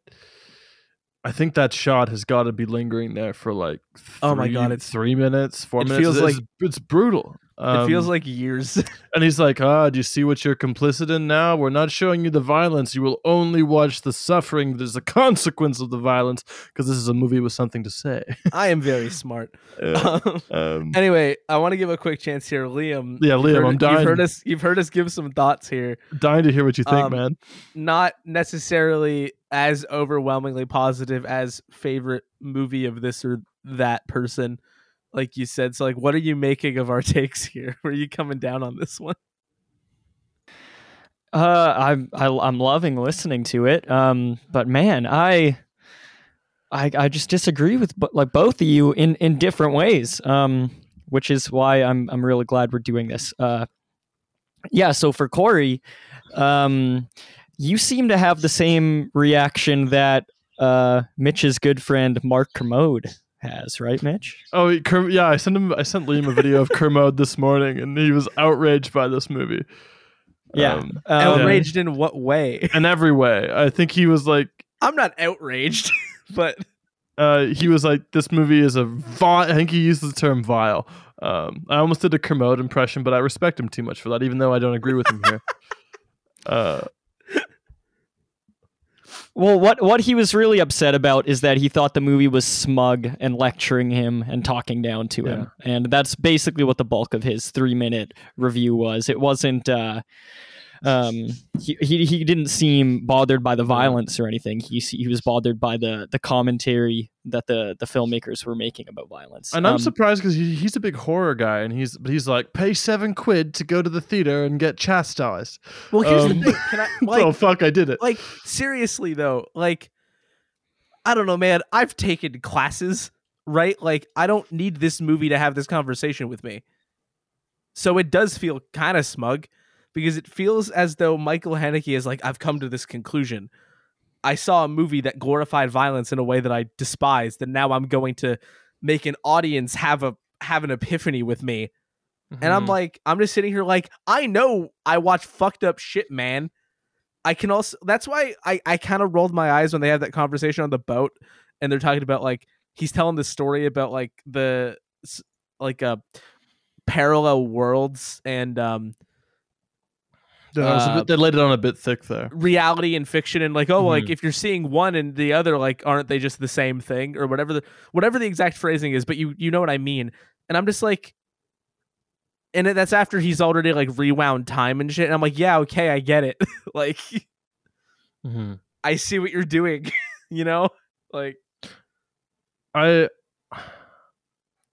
I think that shot has got to be lingering there for like Oh my God, it's- three minutes, four it minutes. feels It's- like- it's brutal. It feels Um, like years. And he's like, ah, do you see what you're complicit in now? We're not showing you the violence. You will only watch the suffering that is a consequence of the violence because this is a movie with something to say. I am very smart. Uh, Um, um, anyway, I want to give a quick chance here, Liam. Yeah, Liam, heard- I'm dying. You've heard us. You've heard us give some thoughts here. dying to hear what you think, um, man. Not necessarily as overwhelmingly positive as favorite movie of this or that person, like you said. So, like, what are you making of our takes here? Were you coming down on this one? Uh, I'm I, I'm loving listening to it. Um, but man, I, I I just disagree with like both of you in in different ways. Um, which is why I'm I'm really glad we're doing this. Uh, yeah. So for Corey, um, you seem to have the same reaction that uh Mitch's good friend Mark Kermode has, right, Mitch? Oh, yeah, I sent him. I sent Liam a video of Kermode this morning, and he was outraged by this movie. Yeah. Um, Um, Outraged in what way? in every way. I think he was like, I'm not outraged. but uh, he was like, "This movie is a vile." I think he used the term "vile." Um, I almost did a Kermode impression, but I respect him too much for that, even though I don't agree with him here. uh, Well, what what he was really upset about is that he thought the movie was smug and lecturing him and talking down to him, and that's basically what the bulk of his three minute review was. It wasn't. Uh, um, he, he he didn't seem bothered by the violence or anything. He he was bothered by the the commentary that the the filmmakers were making about violence. and I'm Um, surprised because he, he's a big horror guy, and he's but he's like, pay seven quid to go to the theater and get chastised. well, here's Um, the thing. Can I like oh fuck, I did it. like seriously though like i don't know man i've taken classes right like i don't need this movie to have this conversation with me so it does feel kind of smug because it feels as though michael Haneke is like i've come to this conclusion i saw a movie that glorified violence in a way that i despised and now i'm going to make an audience have a have an epiphany with me and I'm Mhm. like, I'm just sitting here like, I know I watch fucked up shit, man. I can also that's why I, I kind of rolled my eyes when they have that conversation on the boat and they're talking about like he's telling this story about like the like uh parallel worlds and um Yeah, it was a uh, bit- they laid it on a bit thick there. reality and fiction and like oh like Mhm. if you're seeing one and the other like aren't they just the same thing or whatever the whatever the exact phrasing is but you you know what i mean and i'm just like and that's after he's already like rewound time and shit and i'm like yeah okay i get it like Mm-hmm. i see what you're doing you know like I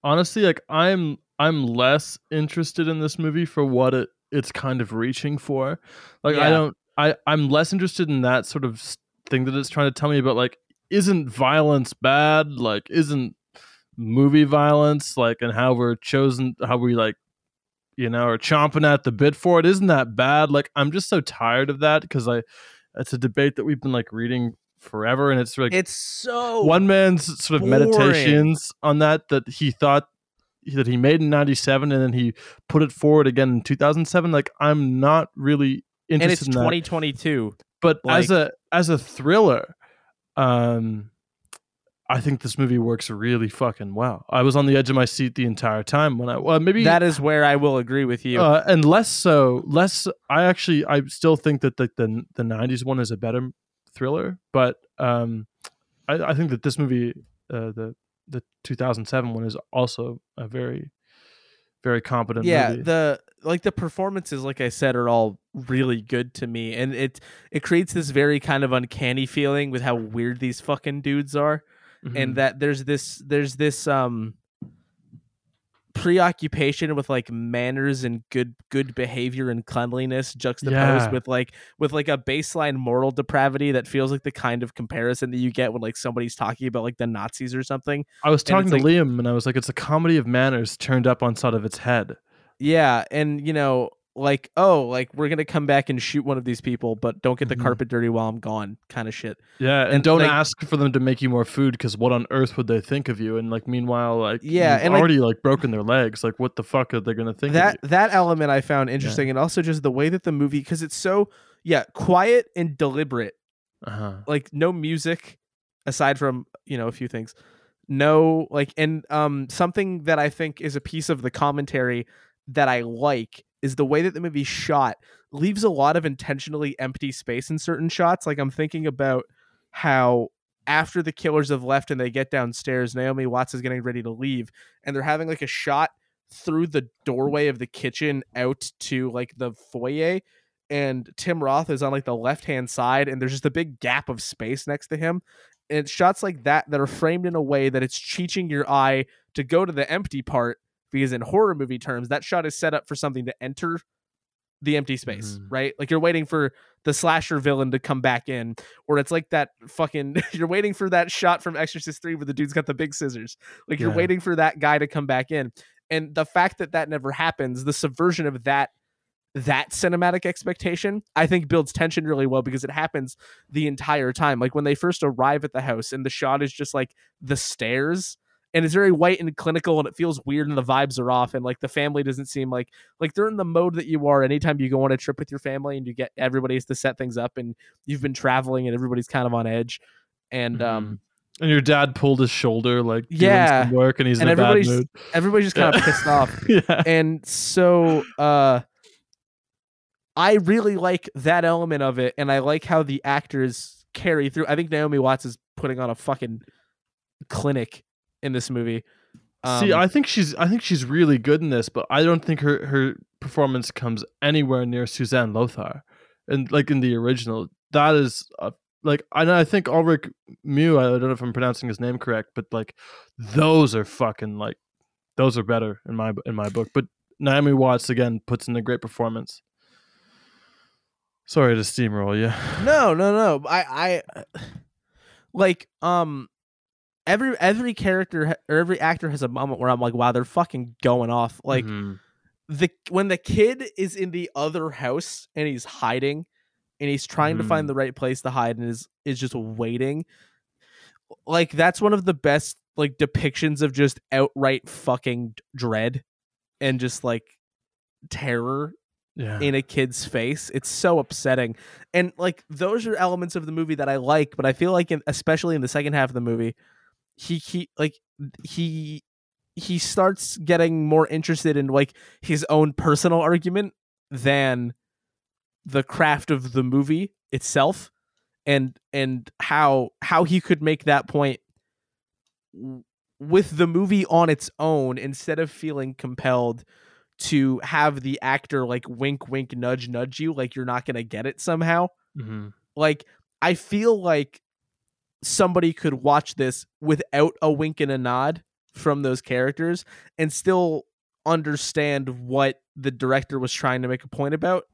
honestly like I'm I'm less interested in this movie for what it it's kind of reaching for. Like I don't I I'm less interested in that sort of thing that it's trying to tell me about like isn't violence bad? Like isn't movie violence like and how we're chosen how we like you know are chomping at the bit for it isn't that bad? Like I'm just so tired of that because I it's a debate that we've been like reading forever and it's like it's so one man's sort of boring. meditations on that that he thought that he made in 97 and then he put it forward again in 2007 like i'm not really and interested it's in that. 2022 but as a as a thriller um i think this movie works really fucking well. I was on the edge of my seat the entire time when i well maybe that is where i will agree with you. Uh, and less so less i actually i still think that the the, the 90s one is a better thriller but um i, I think that this movie uh, the the 2007 one is also a very very competent yeah movie the like the performances like i said are all really good to me and it it creates this very kind of uncanny feeling with how weird these fucking dudes are Mhm. and that there's this there's this um preoccupation with like manners and good good behavior and cleanliness juxtaposed Yeah. with like with like a baseline moral depravity that feels like the kind of comparison that you get when like somebody's talking about like the nazis or something i was talking to liam and i was like it's a comedy of manners turned up on side of its head Yeah, and you know, like, oh, like we're gonna come back and shoot one of these people, but don't get the Mhm. carpet dirty while I'm gone, kind of shit. yeah and, And, don't like- ask for them to make you more food because what on earth would they think of you and like meanwhile like Yeah, and, already like, broken their legs like what the fuck are they gonna think that of you? that element I found interesting, and also just the way that the movie, because it's so yeah, quiet and deliberate. uh-huh Like no music, aside from you know a few things. No, like, and um, something that I think is a piece of the commentary that I like is the way that the movie shot leaves a lot of intentionally empty space in certain shots. Like I'm thinking about how after the killers have left and they get downstairs, Naomi Watts is getting ready to leave, and they're having like a shot through the doorway of the kitchen out to like the foyer. And Tim Roth is on like the left hand side, and there's just a big gap of space next to him. And shots like that that are framed in a way that it's cheating your eye to go to the empty part because in horror movie terms, that shot is set up for something to enter the empty space, Mhm. right? Like you're waiting for the slasher villain to come back in, or it's like that fucking you're waiting for that shot from Exorcist 3 where the dude's got the big scissors. Like you're waiting for that guy to come back in. And the fact that that never happens, the subversion of that that cinematic expectation, I think builds tension really well because it happens the entire time. Like when they first arrive at the house and the shot is just like the stairs and it's very white and clinical and it feels weird and the vibes are off and like the family doesn't seem like like they're in the mode that you are anytime you go on a trip with your family and you get everybody's to set things up and you've been traveling and everybody's kind of on edge and um And your dad pulled his shoulder, like doing Yeah. some work, and he's And in a bad everybody's- mood. everybody's just kind of pissed off. yeah, and so uh I really like that element of it and I like how the actors carry through. I think Naomi Watts is putting on a fucking clinic in this movie. See, Um, I think she's I think she's really good in this, but I don't think her her performance comes anywhere near Susanne Lothar, and like in the original, that is uh, like I I think Ulrich Mühe. I don't know if I'm pronouncing his name correct, but like those are fucking like those are better in my in my book. But Naomi Watts again puts in a great performance. Sorry to steamroll you. No, no, no. I I like um every every character or every actor has a moment where I'm like, wow, they're fucking going off. Like Mhm. the when the kid is in the other house and he's hiding and he's trying to Mhm. find the right place to hide and is is just waiting like that's one of the best like depictions of just outright fucking dread and just like terror yeah, in a kid's face it's so upsetting and like those are elements of the movie that i like but i feel like in, especially in the second half of the movie he he like he he starts getting more interested in like his own personal argument than the craft of the movie itself and and how how he could make that point with the movie on its own instead of feeling compelled to have the actor like wink wink nudge nudge you like you're not going to get it somehow Mhm. like I feel like somebody could watch this without a wink and a nod from those characters and still understand what the director was trying to make a point about.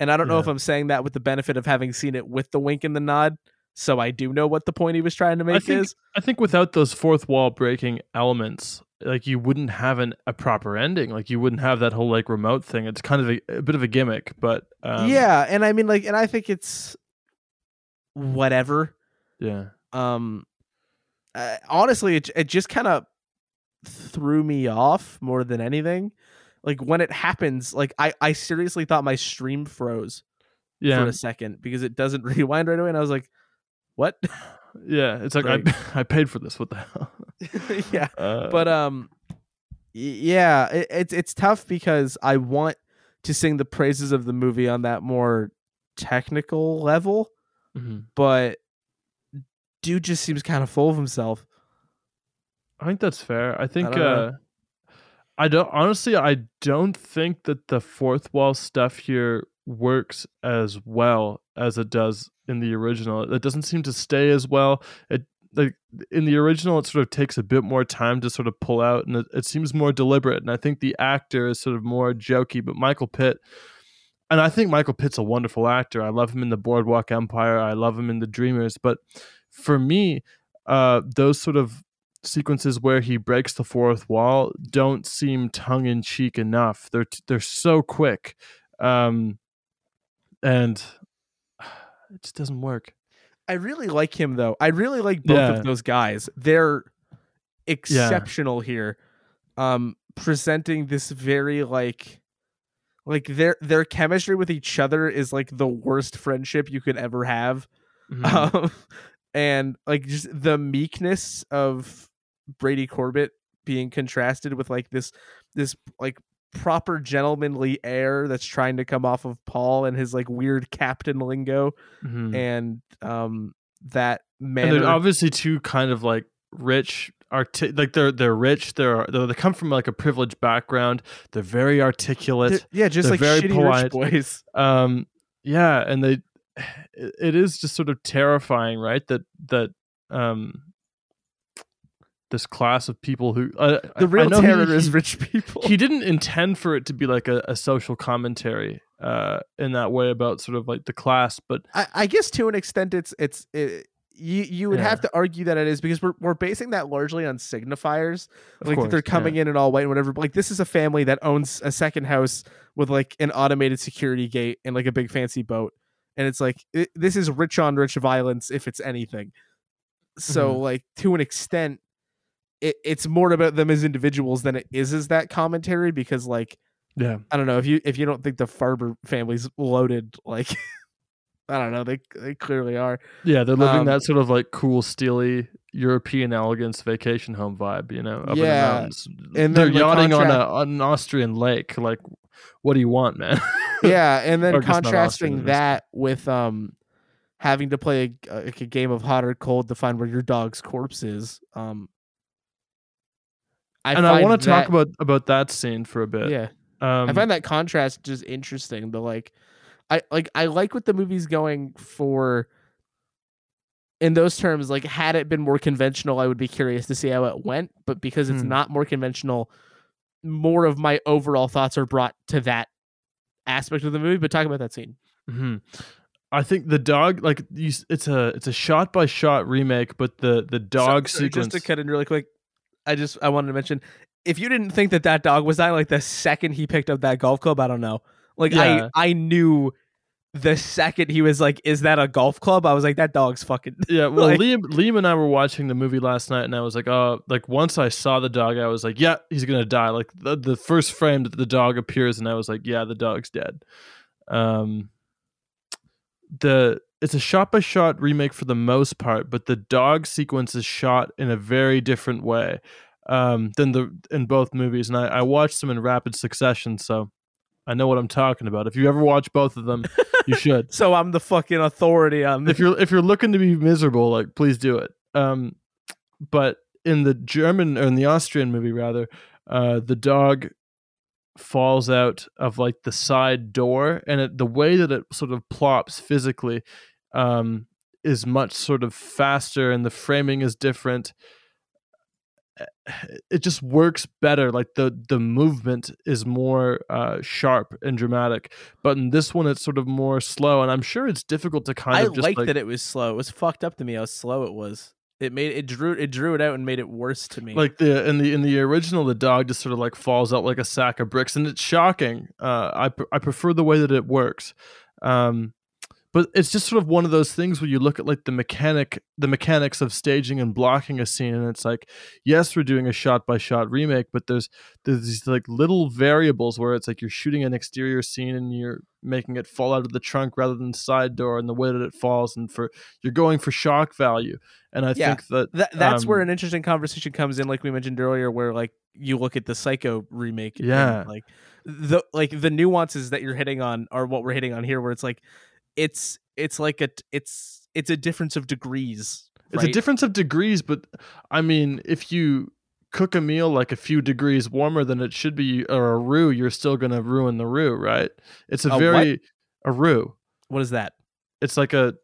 And I don't know if I'm saying that with the benefit of having seen it with the wink and the nod, so I do know what the point he was trying to make think- is. I think without those fourth wall breaking elements, like you wouldn't have an, a proper ending. Like you wouldn't have that whole like remote thing. It's kind of a, a bit of a gimmick, but um, yeah, and I mean like and I think it's whatever. yeah, um uh, honestly it, it just kind of threw me off more than anything like when it happens like i i seriously thought my stream froze yeah, for a second because it doesn't rewind right away and i was like what yeah. It's like. I I paid for this. What the hell? yeah Uh, but um yeah it, it's it's tough because i want to sing the praises of the movie on that more technical level mhm. but dude just seems kind of full of himself I think that's fair. I think don't uh I don't honestly I don't think that the fourth wall stuff here works as well as it does in the original. It doesn't seem to stay as well. It like in the original it sort of takes a bit more time to sort of pull out and it, it seems more deliberate and I think the actor is sort of more jokey but Michael Pitt and I think Michael Pitt's a wonderful actor. I love him in the Boardwalk Empire. I love him in The Dreamers, but for me uh those sort of sequences where he breaks the fourth wall don't seem tongue in cheek enough. They're they're so quick, um, and it just doesn't work. I really like him though. I really like both Yeah. of those guys. They're exceptional here. Um presenting this very like like their their chemistry with each other is like the worst friendship you could ever have. Mhm. Um and like just the meekness of Brady Corbet being contrasted with like this this like proper gentlemanly air that's trying to come off of Paul and his like weird captain lingo Mhm. and um that man. And they're obviously two kind of like rich arti- like they're they're rich they're, they're they come from like a privileged background they're very They're- articulate yeah just they're like very polite. rich boys um yeah and they it, is just sort of terrifying right that that um this class of people who uh, the I real know he- terror is rich people. he didn't intend for it to be like a, a social commentary uh in that way about sort of like the class but I, I guess to an extent it's it's it, you you would have to argue that it is because we're we're basing that largely on signifiers of like course, they're coming in and all white and whatever but like this is a family that owns a second house with like an automated security gate and like a big fancy boat and it's like it, this is rich on rich violence if it's anything so Mm-hmm. like to an extent it, it's more about them as individuals than it is as that commentary because like yeah I don't know if you if you don't think the Farber family's loaded, like I don't know. They they clearly are. Yeah, they're living Um, that sort of like cool, steely European elegance vacation home vibe, you know, up in the Yeah, mountains. and they're yachting on, a, on an Austrian lake. Like, what do you want, man? yeah, and then Or just not Austrian in contrasting that with um having to play a, like a game of hot or cold to find where your dog's corpse is. Um, I and I want to talk about about that scene for a bit. yeah. um, I find that contrast just interesting. The like, I like I like what the movie's going for. In those terms, like had it been more conventional, I would be curious to see how it went. But because it's Hmm. not more conventional, more of my overall thoughts are brought to that aspect of the movie. But talk about that scene. mhm. I think the dog, like, you, it's a it's a shot by shot remake, but the the dog So- sequence. Just to cut in really quick, I just I wanted to mention if you didn't think that that dog was dying like the second he picked up that golf club, I don't know. Like Yeah. I I knew the second he was like, "Is that a golf club?" I was like, "That dog's fucking." Yeah, well, Like- Liam, Liam and I were watching the movie last night, and I was like, "Oh, like once I saw the dog, I was like, yeah, he's gonna die." Like the, the first frame that the dog appears, and I was like, "Yeah, the dog's dead." Um, the it's a shot by shot remake for the most part, but the dog sequence is shot in a very different way um, than the in both movies, and I, I watched them in rapid succession, so I know what I'm talking about. If you ever watch both of them, you should So I'm the fucking authority on if you're if you're looking to be miserable, like please do it. Um, but in the German or in the Austrian movie rather, uh, the dog falls out of like the side door, and it, the way that it sort of plops physically um, is much sort of faster, and the framing is different. It just works better. Like the the movement is more uh, sharp and dramatic, but in this one it's sort of more slow. And I'm sure it's difficult to kind I of just like that it was slow. It was fucked up to me how slow it was. It made it drew it drew it out and made it worse to me. like the in the in the original the dog just sort of like falls out like a sack of bricks and it's shocking uh i pr- i prefer the way that it works um but it's just sort of one of those things where you look at like the mechanic the mechanics of staging and blocking a scene and it's like yes we're doing a shot by shot remake but there's there's these like little variables where it's like you're shooting an exterior scene and you're making it fall out of the trunk rather than side door and the way that it falls and for you're going for shock value and i Yeah. think that That that's where um, an interesting conversation comes in, like we mentioned earlier, where like you look at the Psycho remake, and, Yeah. like the like the nuances that you're hitting on are what we're hitting on here, where it's like it's it's like a it's it's a difference of degrees. It's a difference of degrees, but I mean, if you cook a meal like a few degrees warmer than it should be, or a roux, you're still going to ruin the roux, right? It's a, A what? very a roux. What is that? It's like a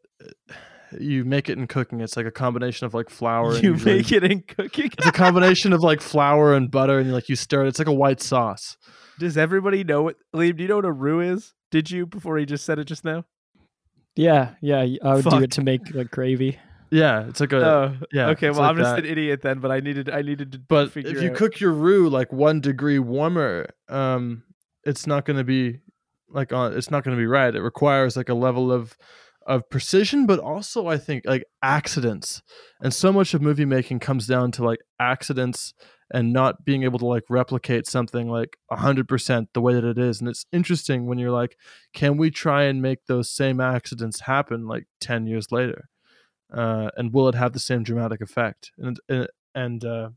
you make it in cooking. It's like a combination of like flour. and You usually- make it in cooking. It's a combination of like flour and butter, and like you stir it. It's like a white sauce. Does everybody know what Liam? Do you know what a roux is? Did you before he just said it just now? Yeah, yeah. I would do it to make like gravy. Yeah, it's like a. Oh, yeah, Okay, well, like I'm just that. an idiot then, but I needed I needed to but figure if you out- cook your roux like one degree warmer um it's not going to be like on it's not going to be right it requires like a level of of precision but also i think like accidents and so much of movie making comes down to like accidents and not being able to like replicate something like 100% the way that it is. And it's interesting when you're like can we try and make those same accidents happen like 10 years later? Uh, and will it have the same dramatic effect? And and, and uh,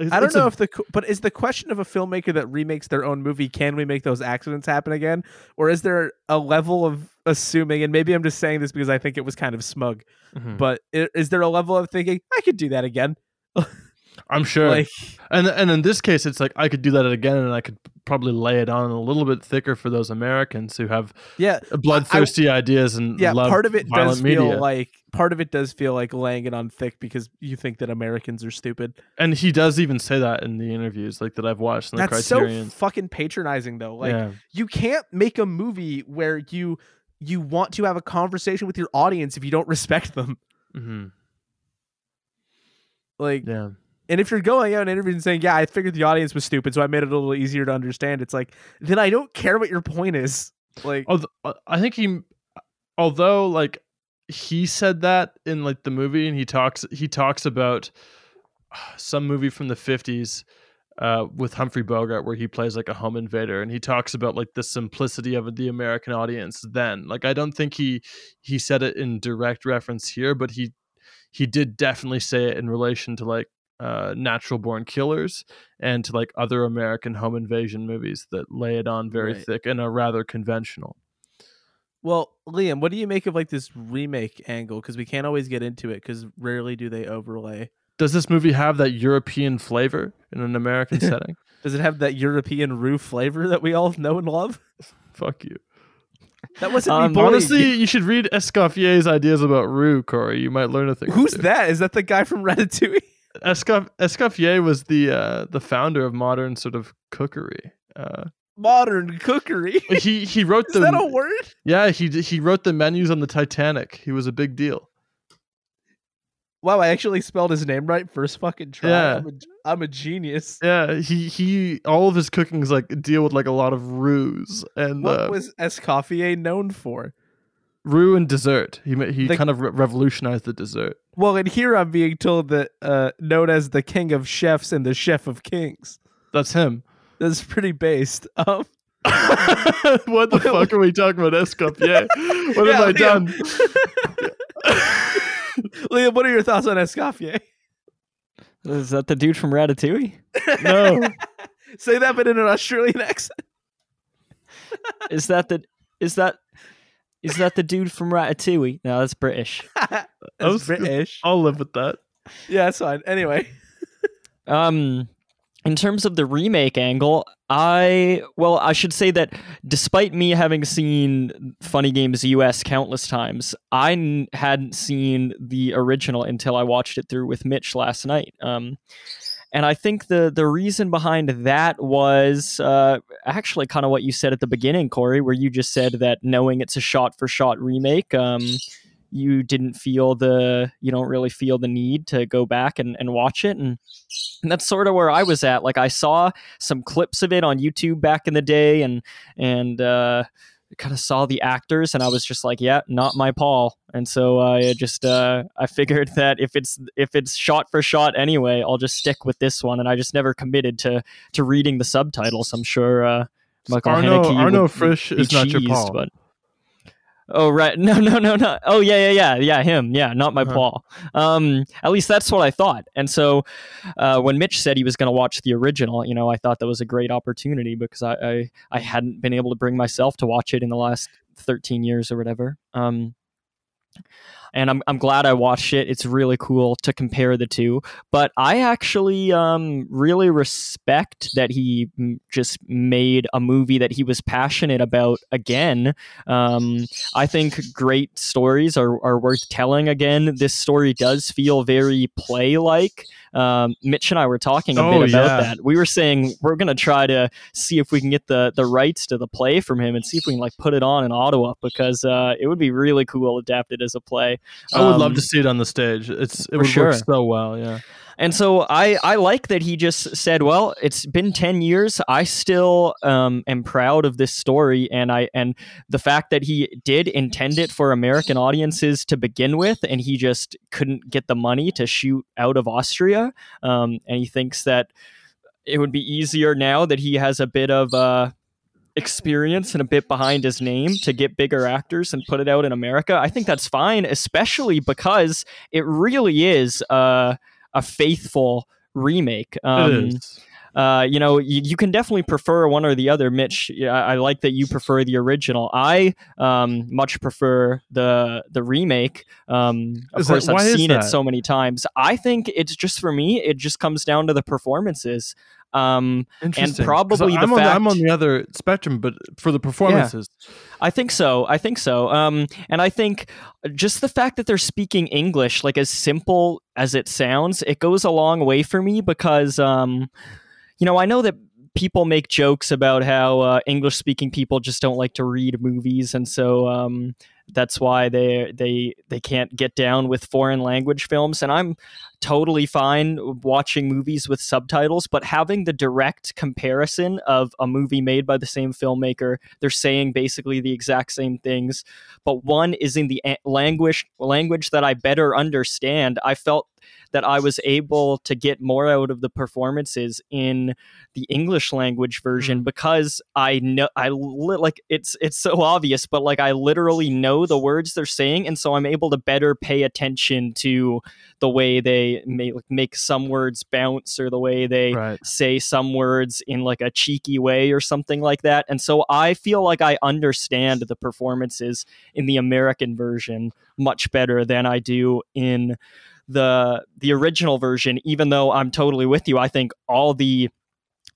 I don't it's a- know if the but is the question of a filmmaker that remakes their own movie can we make those accidents happen again? Or is there a level of assuming and maybe I'm just saying this because I think it was kind of smug Mhm. but is there a level of thinking I could do that again I'm sure. like and and in this case, it's like I could do that again, and I could probably lay it on a little bit thicker for those Americans who have yeah bloodthirsty ideas and yeah love part of it does media. feel like part of it does feel like laying it on thick because you think that Americans are stupid and he does even say that in the interviews, like that I've watched in the that's Criterion. so fucking patronizing though like yeah, you can't make a movie where you you want to have a conversation with your audience if you don't respect them hmm like yeah, and if you're going out and interviewing and saying yeah i figured the audience was stupid so i made it a little easier to understand it's like then i don't care what your point is like uh, I think he, although like he said that in like the movie, and he talks he talks about some movie from the fifties. uh, with Humphrey Bogart, where he plays like a home invader, and he talks about like the simplicity of the American audience. Then, like, I don't think he he said it in direct reference here, but he he did definitely say it in relation to like uh, natural born killers and to like other American home invasion movies that lay it on very Right. thick and are rather conventional. Well, Liam, what do you make of like this remake angle? Because we can't always get into it because rarely do they overlay. Does this movie have that European flavor in an American setting? Does it have that European roof flavor that we all know and love? Fuck you. That wasn't Um, me. Honestly, you should read Escoffier's ideas about roux, Corey. You might learn a thing. Who's that? Is that the guy from Ratatouille? Escoff- Escoffier was the uh, the founder of modern sort of cookery. Uh, Modern cookery. he he wrote the. Is that a word? yeah he he wrote the menus on the Titanic. He was a big deal. Wow, I actually spelled his name right first fucking try. Yeah. I'm, a, I'm a genius. Yeah, he he all of his cookings like deal with like a lot of roux and What uh, was Escoffier known for? Roux and dessert. He he The- kind of re- revolutionized the dessert. Well, and here I'm being told that uh, known as the king of chefs and the chef of kings. That's him. That's pretty based. Um, what the fuck are we talking about, Escoffier? What Yeah, have I Liam. done? Liam, what are your thoughts on Escoffier? Is that the dude from Ratatouille? no. Say that, but in an Australian accent. Is that the is that is that the dude from Ratatouille? No, that's British. That's was- British. I'll live with that. Yeah, that's fine. Anyway, Um, in terms of the remake angle, I well, I should say that despite me having seen Funny Games US countless times, I n- hadn't seen the original until I watched it through with Mitch last night. Um, and I think the the reason behind that was uh, actually kind of what you said at the beginning, Corey, where you just said that knowing it's a shot for shot remake, um, you didn't feel the you don't really feel the need to go back and, and watch it and and that's sort of where I was at. Like I saw some clips of it on YouTube back in the day, and and uh, kind of saw the actors, and I was just like, yeah, not my Paul. And so I just uh, I figured that if it's if it's shot for shot anyway, I'll just stick with this one. And I just never committed to to reading the subtitles. I'm sure uh, Michael Arno- Haneke Arno would Frisch is not your cheesed, Paul. but. Oh right, no, no, no, no. Oh yeah, yeah, yeah, yeah. Him, yeah, not my Uh-huh. Paul. Um, at least that's what I thought. And so, uh, when Mitch said he was going to watch the original, you know, I thought that was a great opportunity because I, I I hadn't been able to bring myself to watch it in the last thirteen years or whatever. Um, and I'm I'm glad I watched it. It's really cool to compare the two. But I actually um, really respect that he just made a movie that he was passionate about again. Um, I think great stories are, are worth telling again. This story does feel very play like. Um, Mitch and I were talking a Oh, bit about yeah. that. We were saying we're going to try to see if we can get the, the rights to the play from him and see if we can like put it on in Ottawa because uh, it would be really cool adapted as a play. I would love Um, to see it on the stage. It's it would sure. work so well. Yeah. And so I, I like that he just said, well, it's been 10 years. I still um, am proud of this story. And I and the fact that he did intend it for American audiences to begin with, and he just couldn't get the money to shoot out of Austria. Um, and he thinks that it would be easier now that he has a bit of uh, experience and a bit behind his name to get bigger actors and put it out in America. I think that's fine, especially because it really is uh, a faithful remake. Um, it is. Uh, you know, you, you can definitely prefer one or the other. Mitch, I, I like that you prefer the original. I um, much prefer the the remake. Um, of Is that- course, I've why is seen it so many times. I think it's just for me. It just comes down to the performances. Um. 'Cause probably the I'm on, I'm on the other spectrum, but for the performances, I think so. I think so. Um, and I think just the fact that they're speaking English, like as simple as it sounds, it goes a long way for me because, um, you know, I know that people make jokes about how uh, English speaking people just don't like to read movies, and so um, that's why they they they can't get down with foreign language films. And I'm totally fine watching movies with subtitles, but having the direct comparison of a movie made by the same filmmaker, they're saying basically the exact same things, but one is in the language language that I better understand. I felt that I was able to get more out of the performances in the English language version mm. because I know I li- like it's it's so obvious, but like I literally know the words they're saying, and so I'm able to better pay attention to the way they make make some words bounce or the way they Right. say some words in like a cheeky way or something like that. And so I feel like I understand the performances in the American version much better than I do in the the original version even though I'm totally with you. I think all the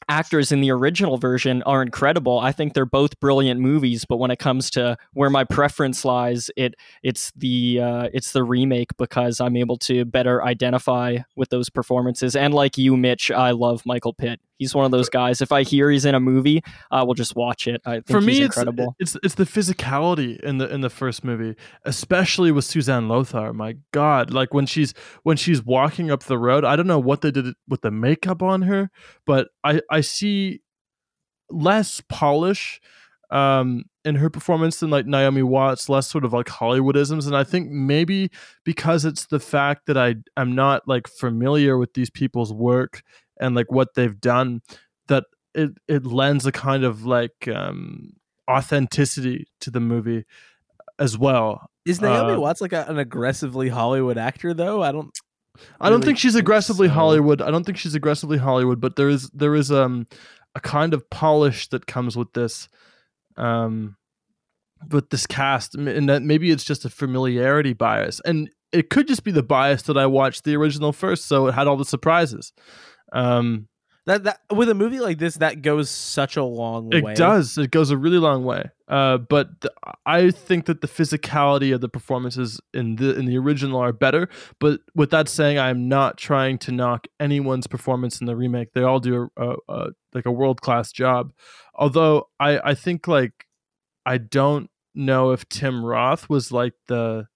actors in the original version are incredible. I think they're both brilliant movies, but when it comes to where my preference lies, it it's the uh, it's the remake because I'm able to better identify with those performances. And like you, Mitch, I love Michael Pitt. He's one of those guys. If I hear he's in a movie, I will just watch it. I think For he's me, it's, incredible. it's it's the physicality in the in the first movie, especially with Susanne Lothar. My God, like when she's when she's walking up the road, I don't know what they did with the makeup on her, but I I see less polish um in her performance than like Naomi Watts, less sort of like Hollywoodisms. And I think maybe because it's the fact that I am not like familiar with these people's work and like what they've done, that it it lends a kind of like um authenticity to the movie as well. Is Naomi Uh, Watts like a, an aggressively Hollywood actor though? I don't. I don't really think she's aggressively so. Hollywood. I don't think she's aggressively Hollywood, but there is there is um a kind of polish that comes with this um with this cast and that maybe it's just a familiarity bias and it could just be the bias that I watched the original first so it had all the surprises. Um That that with a movie like this, that goes such a long it way. It does. It goes a really long way. Uh, but th- I think that the physicality of the performances in the in the original are better. But with that saying, I'm not trying to knock anyone's performance in the remake. They all do a, a, a like a world class job. Although I I think like I don't know if Tim Roth was like the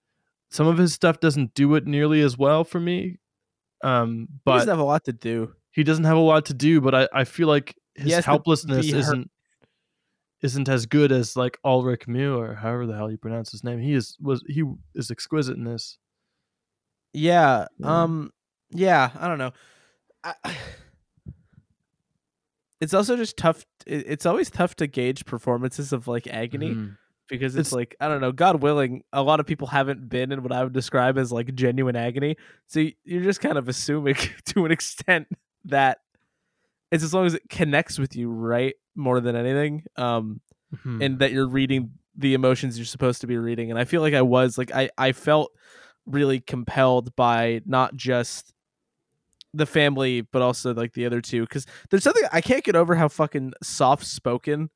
some of his stuff doesn't do it nearly as well for me. Um, He but doesn't have a lot to do. He doesn't have a lot to do, but I, I feel like his helplessness isn't isn't as good as like Ulrich Mühe or however the hell you pronounce his name. He is was he is exquisite in this. Yeah. Yeah. Um. Yeah. I don't know. I, it's also just tough. it- It's always tough to gauge performances of like agony Mhm. because it's, It's- like I don't know. God willing, a lot of people haven't been in what I would describe as like genuine agony. So you're just kind of assuming to an extent that it's as long as it connects with you, right? More than anything. Um. Mhm. and that you're reading the emotions you're supposed to be reading and i feel like i was like i i felt really compelled by not just the family but also like the other two because there's something i can't get over how fucking soft spoken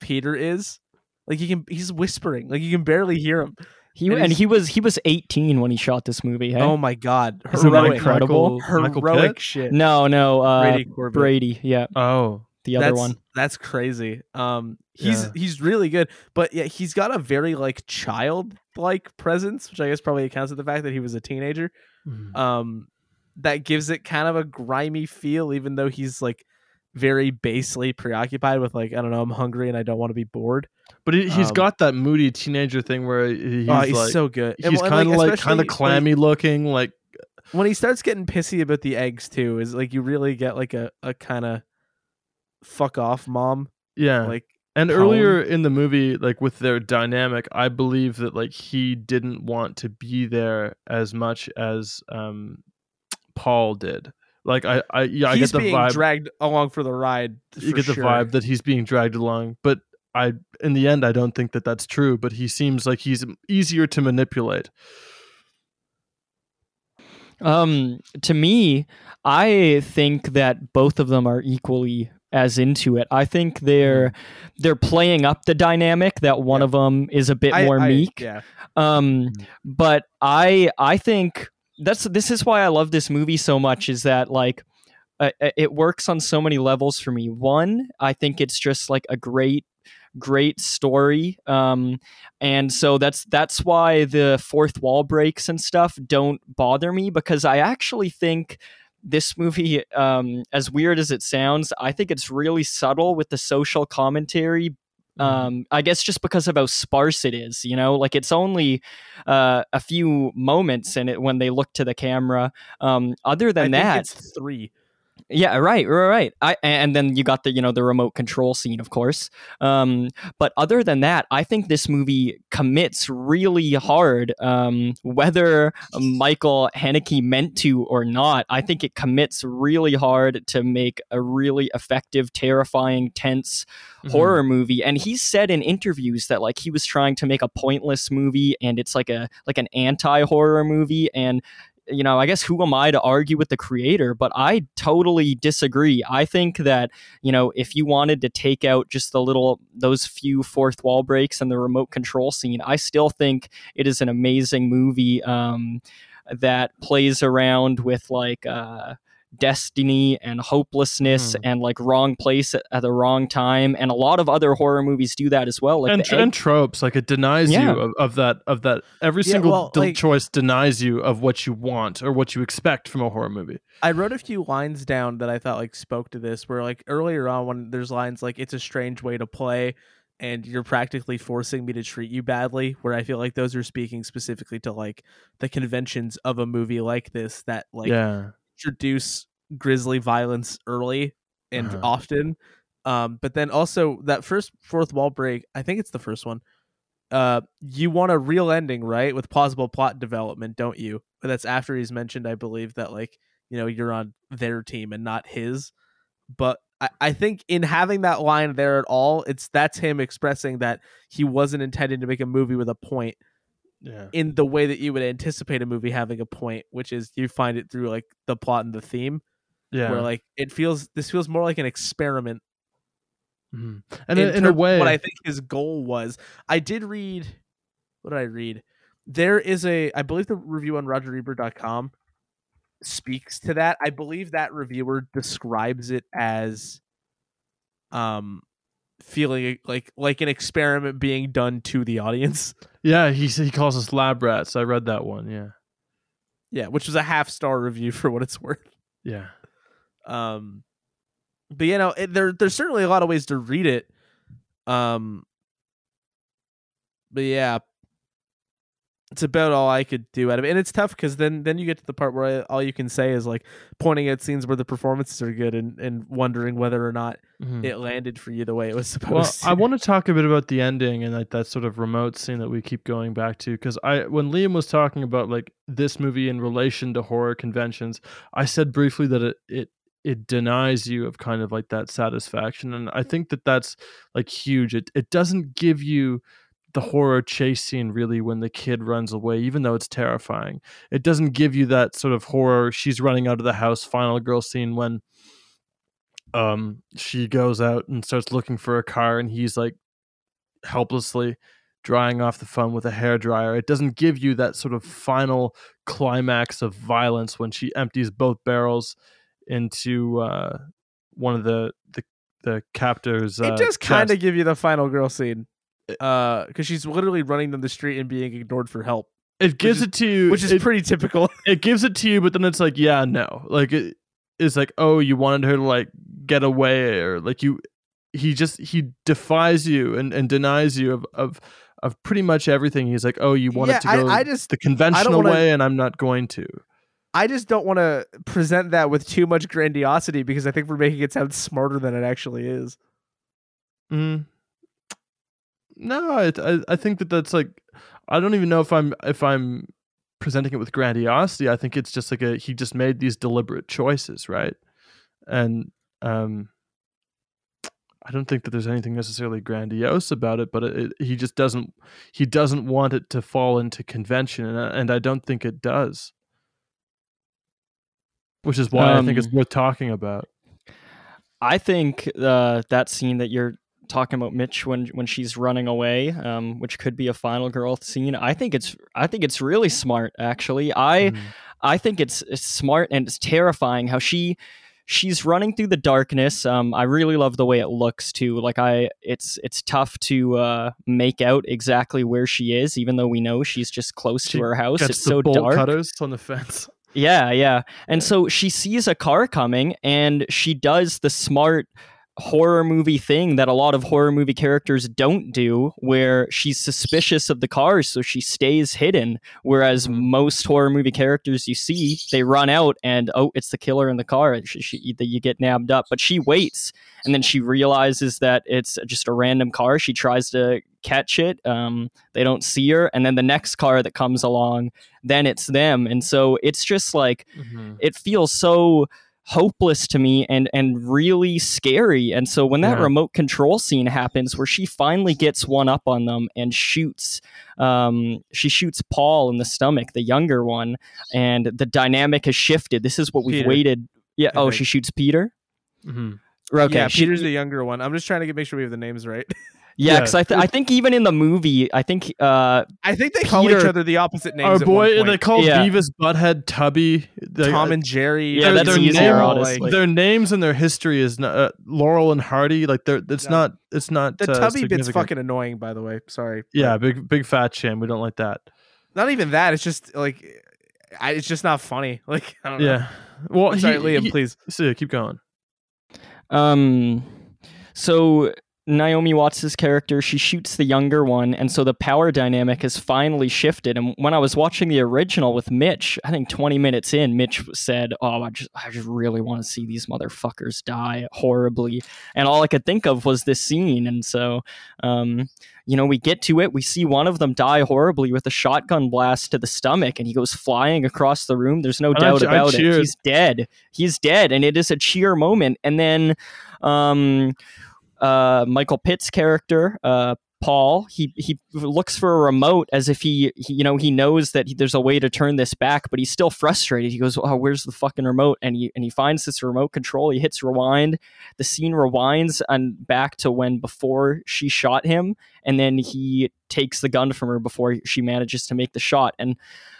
peter is like he can he's whispering like you can barely hear him He and and he was he was 18 when he shot this movie. Hey? oh my god Isn't that heroic incredible? Michael- Michael heroic Pitt? shit no, no, uh, Brady Brady, yeah, Oh, the other that's, one. That's crazy. Um, he's Yeah. he's really good, but yeah, he's got a very like child-like presence, which I guess probably accounts for the fact that he was a teenager. Mhm. Um, that gives it kind of a grimy feel, even though he's like very basely preoccupied with like I don't know, I'm hungry and I don't want to be bored. but he, he's Um, got that moody teenager thing where he's, oh, he's like so good. He's well, kind of like especially kind of clammy looking, like when he starts getting pissy about the eggs too. Is like you really get like a a kind of fuck off mom yeah. like and earlier in the movie, like with their dynamic, I believe that like he didn't want to be there as much as um Paul did. Like I, I yeah, I get the being vibe. dragged along for the ride. you for get the sure. vibe that he's being dragged along but i in the end i don't think that that's true but he seems like he's easier to manipulate Um, to me, I think that both of them are equally as into it. I think they're they're playing up the dynamic that one Yeah. of them is a bit I- more I- meek. Yeah, Um, but I I think that's this is why I love this movie so much is that like uh, uh, it works on so many levels for me. One, I think it's just like a great great story um and so that's that's why the fourth wall breaks and stuff don't bother me because i actually think this movie um as weird as it sounds i think it's really subtle with the social commentary Um, I guess just because of how sparse it is, you know, like it's only uh, a few moments in it when they look to the camera. Um, other I than think that, it's three. Yeah, right, right, right. I and then you got the you know the remote control scene, of course. Um, but other than that, I think this movie commits really hard. Um, whether Michael Haneke meant to or not, I think it commits really hard to make a really effective, terrifying, tense Mhm. horror movie. And he said in interviews that like he was trying to make a pointless movie, and it's like a like an anti horror movie, and you know, I guess who am I to argue with the creator? But I totally disagree. I think that, you know, if you wanted to take out just the little, those few fourth wall breaks and the remote control scene, I still think it is an amazing movie um, that plays around with like, uh, destiny and hopelessness Mhm. and like wrong place at, at the wrong time and a lot of other horror movies do that as well like and, egg- and tropes like it denies Yeah. you of, of that of that every Yeah, single well, del- like- choice denies you of what you want or what you expect from a horror movie I wrote a few lines down that I thought like spoke to this. Where like earlier on, when there's lines like "It's a strange way to play," and you're practically forcing me to treat you badly. Where I feel like those are speaking specifically to like the conventions of a movie like this that like yeah introduce grisly violence early and Uh-huh. often. Um, but then also that first fourth wall break, I think it's the first one. Uh, you want a real ending, right? With plausible plot development, don't you? But that's after he's mentioned, I believe, that like you know you're on their team and not his. But I, I think in having that line there at all, it's that's him expressing that he wasn't intended to make a movie with a point yeah. in the way that you would anticipate a movie having a point, which is you find it through like the plot and the theme yeah. where like it feels this feels more like an experiment Mhm. and in, in a way what i think his goal was. I did read what did i read? There is a i believe the review on rogerebert.com speaks to that. I believe that reviewer describes it as um feeling like like an experiment being done to the audience. Yeah he he calls us lab rats. I read that one yeah. Yeah which was a half star review for what it's worth. Yeah. Um, but you know, it, there there's certainly a lot of ways to read it. Um, but yeah, it's about all I could do out of it, and it's tough because then then you get to the part where I, all you can say is like pointing at scenes where the performances are good and and wondering whether or not Mhm. it landed for you the way it was supposed well to. i want to talk a bit about the ending and like that sort of remote scene that we keep going back to because i when liam was talking about like this movie in relation to horror conventions i said briefly that it it it denies you of kind of like that satisfaction and i think that that's like huge it it doesn't give you the horror chase scene really when the kid runs away even though it's terrifying. It doesn't give you that sort of horror. She's running out of the house final girl scene when um she goes out and starts looking for a car and he's like helplessly drying off the phone with a hair dryer it doesn't give you that sort of final climax of violence when she empties both barrels into uh one of the the the captors uh, it does kind of give you the final girl scene, uh, because she's literally running down the street and being ignored for help, it gives is- it to you which is it, pretty typical. it gives it to you but then it's like yeah no like it is like oh you wanted her to like get away or like you he just he defies you and, and denies you of, of of pretty much everything he's like oh you wanted Yeah, to I- go I just- the conventional wanna- way and i'm not going to I just don't want to present that with too much grandiosity because I think we're making it sound smarter than it actually is. Mm. No, I, I I think that that's like I don't even know if I'm if I'm presenting it with grandiosity. I think it's just like a he just made these deliberate choices, right? And um I don't think that there's anything necessarily grandiose about it, but it, it, he just doesn't he doesn't want it to fall into convention, and I, and I don't think it does. Which is why I think it's Um, worth talking about. I think uh, that scene that you're talking about, Mitch, when when she's running away, um, which could be a final girl scene. I think it's I think it's really smart. Actually, I Mhm. I think it's, it's smart and it's terrifying how she she's running through the darkness. Um, I really love the way it looks too. Like I, it's it's tough to uh, make out exactly where she is, even though we know she's just close She to her house. It's so dark. cutters on the fence. Yeah, yeah. And so she sees a car coming and she does the smart horror movie thing that a lot of horror movie characters don't do where she's suspicious of the cars so she stays hidden whereas most horror movie characters you see they run out and oh it's the killer in the car she, she, you get nabbed up but she waits and then she realizes that it's just a random car she tries to catch it um, they don't see her and then the next car that comes along then it's them and so it's just like it feels so hopeless to me and and really scary and so when that Yeah. remote control scene happens where she finally gets one up on them and shoots um she shoots paul in the stomach the younger one and the dynamic has shifted this is what we've Peter, waited yeah I oh think. she shoots peter Mm-hmm. okay yeah, she- Peter's the younger one. I'm just trying to get, make sure we have the names right. yeah Yeah. because I, th- I think even in the movie i think uh I think they call each other the opposite names. Our at one boy, point. they call Yeah. Beavis Butthead Tubby. They- Tom and Jerry. Yeah, their- that's their easier, name- honestly. Their names and their history is not, uh, Laurel and Hardy. Like they're it's Yeah. not it's not The uh, Tubby bit's fucking annoying, by the way. Sorry. yeah big big fat shame. We don't like that. Not even that. It's just like, I, it's just not funny. Like, I don't know. Yeah. Well, sorry, he- Liam, he- please. So keep going. Um, so Naomi Watts' character, she shoots the younger one, and so the power dynamic has finally shifted. And when I was watching the original with Mitch, I think 20 minutes in, Mitch said, "Oh, I just, I just really want to see these motherfuckers die horribly." And all I could think of was this scene. And so, um, you know, we get to it, we see one of them die horribly with a shotgun blast to the stomach, and he goes flying across the room. There's no And doubt I about it. He's dead. He's dead, and it is a cheer moment. And then, um, uh, Michael Pitt's character, uh, Paul, he he looks for a remote as if he, he you know he knows that he, there's a way to turn this back, but he's still frustrated. He goes, "Oh, where's the fucking remote?" And he and he finds this remote control. He hits rewind. The scene rewinds and back to when before she shot him, and then he takes the gun from her before she manages to make the shot. And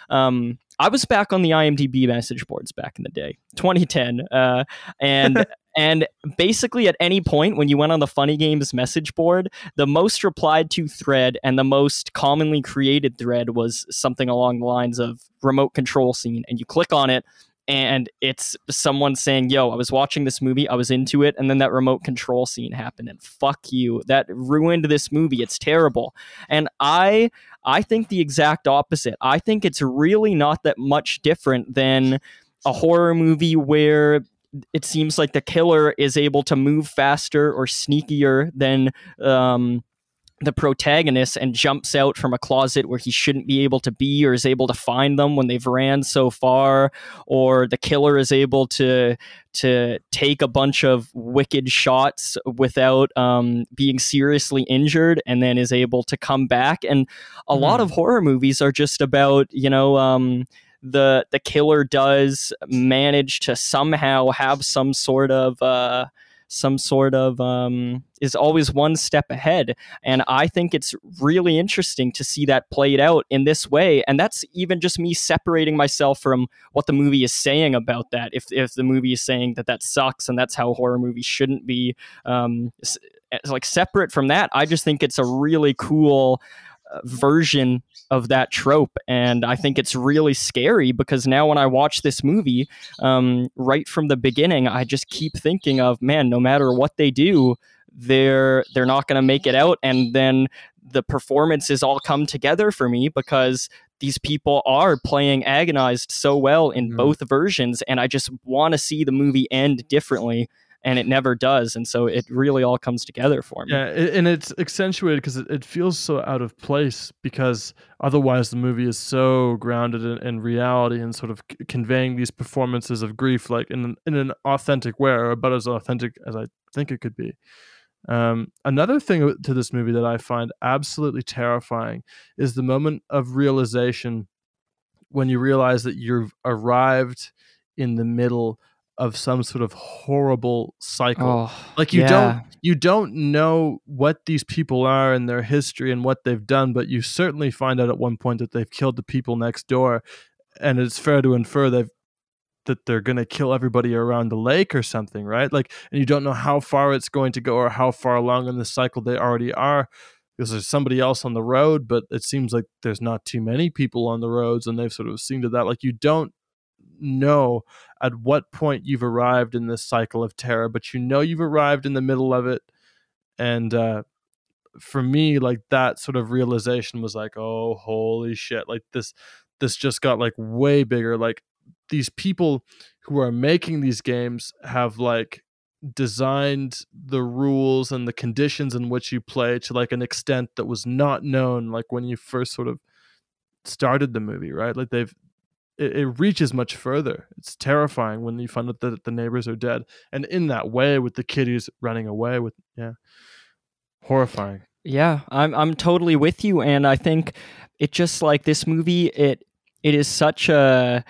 um, I was back on the IMDb message boards back in the day, 2010, uh, and. And basically, at any point when you went on the Funny Games message board, the most replied to thread and the most commonly created thread was something along the lines of remote control scene. And you click on it, and it's someone saying, Yo, I was watching this movie, I was into it, and then that remote control scene happened, and fuck you. That ruined this movie. It's terrible. And I I think the exact opposite. I think it's really not that much different than a horror movie where it seems like the killer is able to move faster or sneakier than um, the protagonist and jumps out from a closet where he shouldn't be able to be or is able to find them when they've ran so far or the killer is able to to take a bunch of wicked shots without um, being seriously injured and then is able to come back. And a lot of horror movies are just about you know um, the the killer does manage to somehow have some sort of uh, some sort of um, is always one step ahead. And i think it's really interesting to see that played out in this way. And that's even just me separating myself from what the movie is saying about that. If, if the movie is saying that that sucks and that's how horror movies shouldn't be um, like separate from that i just think it's a really cool version of that trope and i think it's really scary because now when i watch this movie um, right from the beginning i just keep thinking of man no matter what they do they're they're not going to make it out and then the performances all come together for me because these people are playing agonized so well in Mhm. both versions and i just want to see the movie end differently and it never does and so it really all comes together for me Yeah, and it's accentuated because it, feels so out of place because otherwise the movie is so grounded in, in reality and sort of conveying these performances of grief like in an, in an authentic way or about as authentic as I think it could be. Um, another thing to this movie that I find absolutely terrifying is the moment of realization when you realize that you've arrived in the middle of some sort of horrible cycle. Oh like you yeah. don't you don't know what these people are and their history and what they've done but you certainly find out at one point that they've killed the people next door and it's fair to infer they've that they're going to kill everybody around the lake or something right? Like and you don't know how far it's going to go or how far along in the cycle they already are because there's somebody else on the road but it seems like there's not too many people on the roads and they've sort of seen to that. Like you don't know at what point you've arrived in this cycle of terror, but you know you've arrived in the middle of it. And uh, for me, like that sort of realization was like, oh, holy shit! Like this, this just got like way bigger. Like these people who are making these games have like designed the rules and the conditions in which you play to like an extent that was not known like when you first sort of started the movie right like they've it, it reaches much further. It's terrifying when you find out that the neighbors are dead. And in that way with the kid who's running away with yeah. Horrifying. Yeah, I'm I'm totally with you, and I think it just like this movie. It it is such a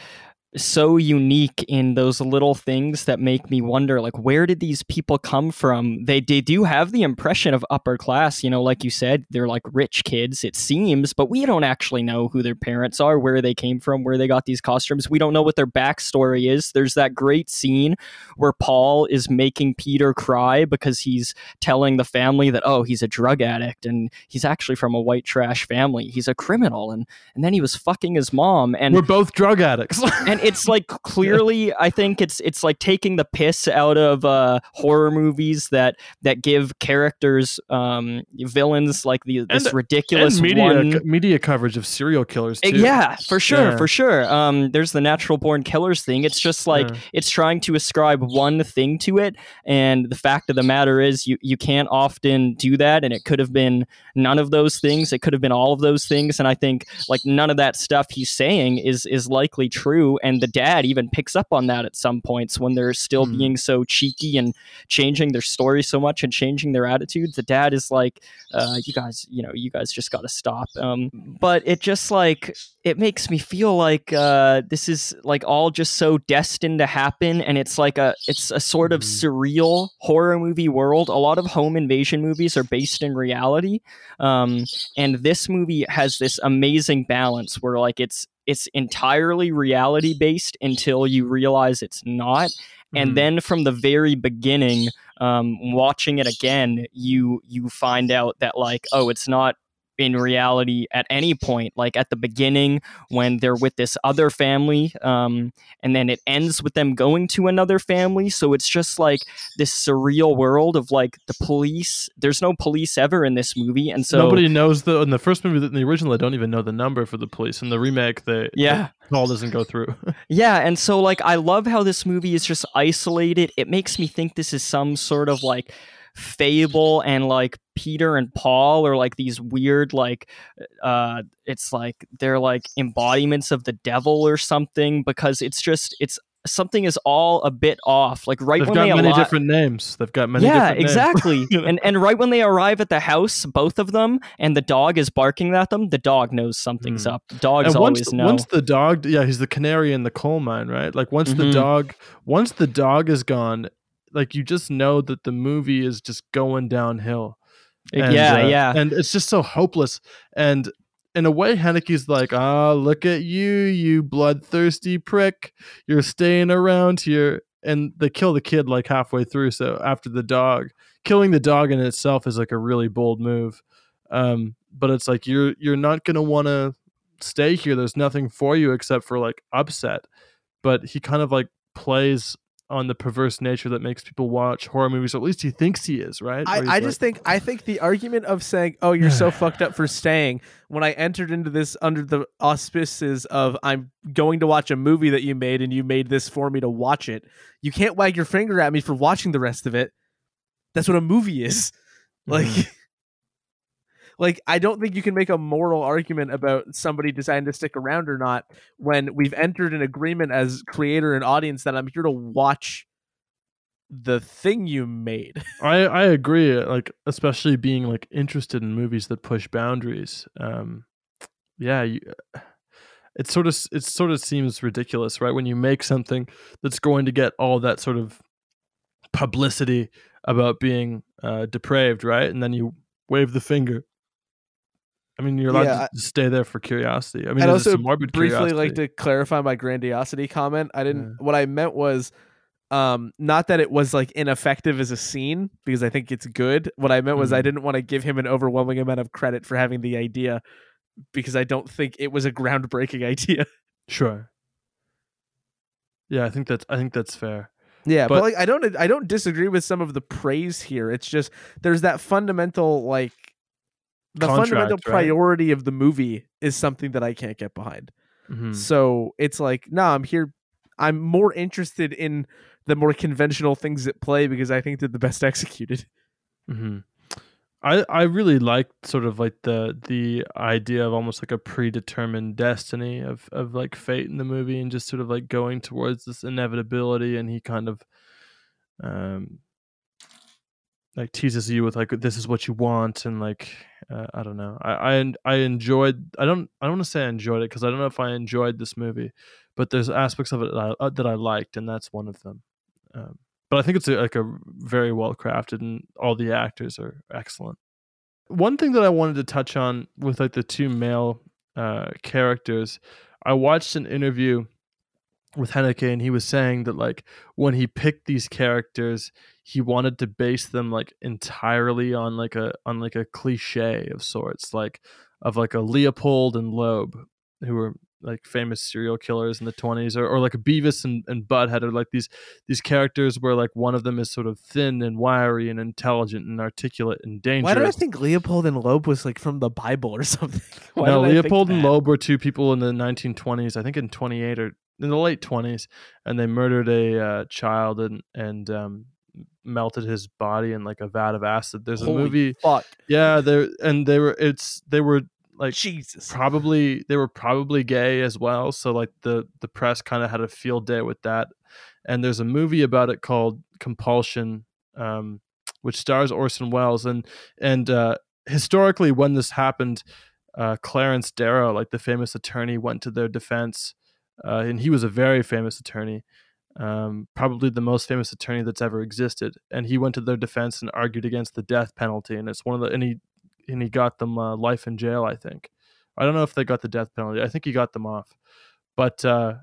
so unique in those little things that make me wonder like where did these people come from? They, they do have the impression of upper class you know like you said they're like rich kids it seems but we don't actually know who their parents are where they came from where they got these costumes. We don't know what their backstory is. There's that great scene where paul is making peter cry because he's telling the family that oh he's a drug addict and he's actually from a white trash family. He's a criminal. And and then he was fucking his mom and we're both drug addicts. and it's like clearly i think it's it's like taking the piss out of uh horror movies that that give characters um villains like the this And- ridiculous and media one media coverage of serial killers Uh, too. Yeah, for sure, Yeah. for sure. Um, there's the natural born killers thing. It's just like Yeah. it's trying to ascribe one thing to it, and the fact of the matter is, you you can't often do that. And it could have been none of those things. It could have been all of those things. And I think like none of that stuff he's saying is is likely true. And the dad even picks up on that at some points when they're still Hmm. being so cheeky and changing their story so much and changing their attitudes. The dad is like, uh, "You guys, you know, you guys just got to stop." Um, but it just like it makes me feel like uh, this is like all just so destined to happen, and it's like a it's a sort of surreal horror movie world. A lot of home invasion movies are based in reality, um, and this movie has this amazing balance where like it's it's entirely reality based until you realize it's not and Mhm. then from the very beginning um, watching it again you you find out that like oh it's not in reality at any point like at the beginning when they're with this other family um, and then it ends with them going to another family so it's just like this surreal world of like the police there's no police ever in this movie and so Nobody knows the in the first movie in the original they don't even know the number for the police. In the remake, they Yeah. the call doesn't go through. Yeah, and so like I love how this movie is just isolated. It makes me think this is some sort of like fable and like Peter and Paul are like these weird like uh it's like they're like embodiments of the devil or something because it's just it's something is all a bit off. Like right They've when got they many allo- different names. They've got many yeah, different exactly. You know? and and right when they arrive at the house, both of them, and the dog is barking at them, the dog knows something's Mm. up. Dogs and once, always know. once the dog yeah he's the canary in the coal mine right like once the Mhm. dog once the dog is gone like you just know that the movie is just going downhill And, yeah, uh, yeah. and it's just so hopeless. And in a way Haneke's like ah look at you you bloodthirsty prick. You're staying around here. And they kill the kid like halfway through so after the dog killing the dog in itself is like a really bold move. Um but it's like you're you're not gonna want to stay here. There's nothing for you except for like upset. But he kind of like plays on the perverse nature that makes people watch horror movies or at least he thinks he is right I, I like- just think I think the argument of saying, "Oh, you're so fucked up for staying," when I entered into this under the auspices of I'm going to watch a movie that you made and you made this for me to watch it, you can't wag your finger at me for watching the rest of it. That's what a movie is. Mm-hmm. Like, like I don't think you can make a moral argument about somebody deciding to stick around or not when we've entered an agreement as creator and audience that I'm here to watch the thing you made. I I agree. Like especially being like interested in movies that push boundaries. Um, yeah, you, it sort of it sort of seems ridiculous, right? When you make something that's going to get all that sort of publicity about being uh, depraved, right? And then you wave the finger. I mean, you're allowed Yeah, to stay there for curiosity. I mean, I'd also morbid briefly curiosity. like to clarify my grandiosity comment. I didn't. Yeah. What I meant was, um, not that it was like ineffective as a scene because I think it's good. What I meant was I Mhm. didn't want to give him an overwhelming amount of credit for having the idea because I don't think it was a groundbreaking idea. Sure. Yeah, I think that's I think that's fair. Yeah, but, But- like I don't I don't disagree with some of the praise here. It's just there's that fundamental like the Contract, fundamental right? priority of the movie is something that I can't get behind. Mhm. So it's like, nah, I'm here. I'm more interested in the more conventional things at play because I think they're the best executed. hmm I I really like sort of like the the idea of almost like a predetermined destiny of of like fate in the movie and just sort of like going towards this inevitability and he kind of um like teases you with like this is what you want and like uh, I don't know I I I enjoyed I don't I don't want to say I enjoyed it because I don't know if I enjoyed this movie but there's aspects of it that I, uh, that I liked and that's one of them. Um, but I think it's a, like a very well crafted and all the actors are excellent. One thing that I wanted to touch on with like the two male uh, characters, I watched an interview with Haneke and he was saying that like when he picked these characters, he wanted to base them like entirely on like a on like a cliche of sorts, like of like a Leopold and Loeb, who were like famous serial killers in the 20s or, or like a Beavis and, and Butthead are like these these characters where like one of them is sort of thin and wiry and intelligent and articulate and dangerous. Why did I think Leopold and Loeb was like from the Bible or something? Why no, did I think Leopold and? Loeb were two people in the 1920s, I think in 28 or in the late 20s, and they murdered a uh, child and and um, melted his body in like a vat of acid. There's a movie, Fuck, yeah, there and they were it's they were like Jesus. probably they were probably gay as well so like the the press kind of had a field day with that and there's a movie about it called compulsion um which stars orson welles and and uh historically when this happened uh clarence darrow like the famous attorney went to their defense uh and he was a very famous attorney um, probably the most famous attorney that's ever existed, and he went to their defense and argued against the death penalty. And it's one of the and he and he got them uh, life in jail. I think. I don't know if they got the death penalty. I think he got them off, but uh,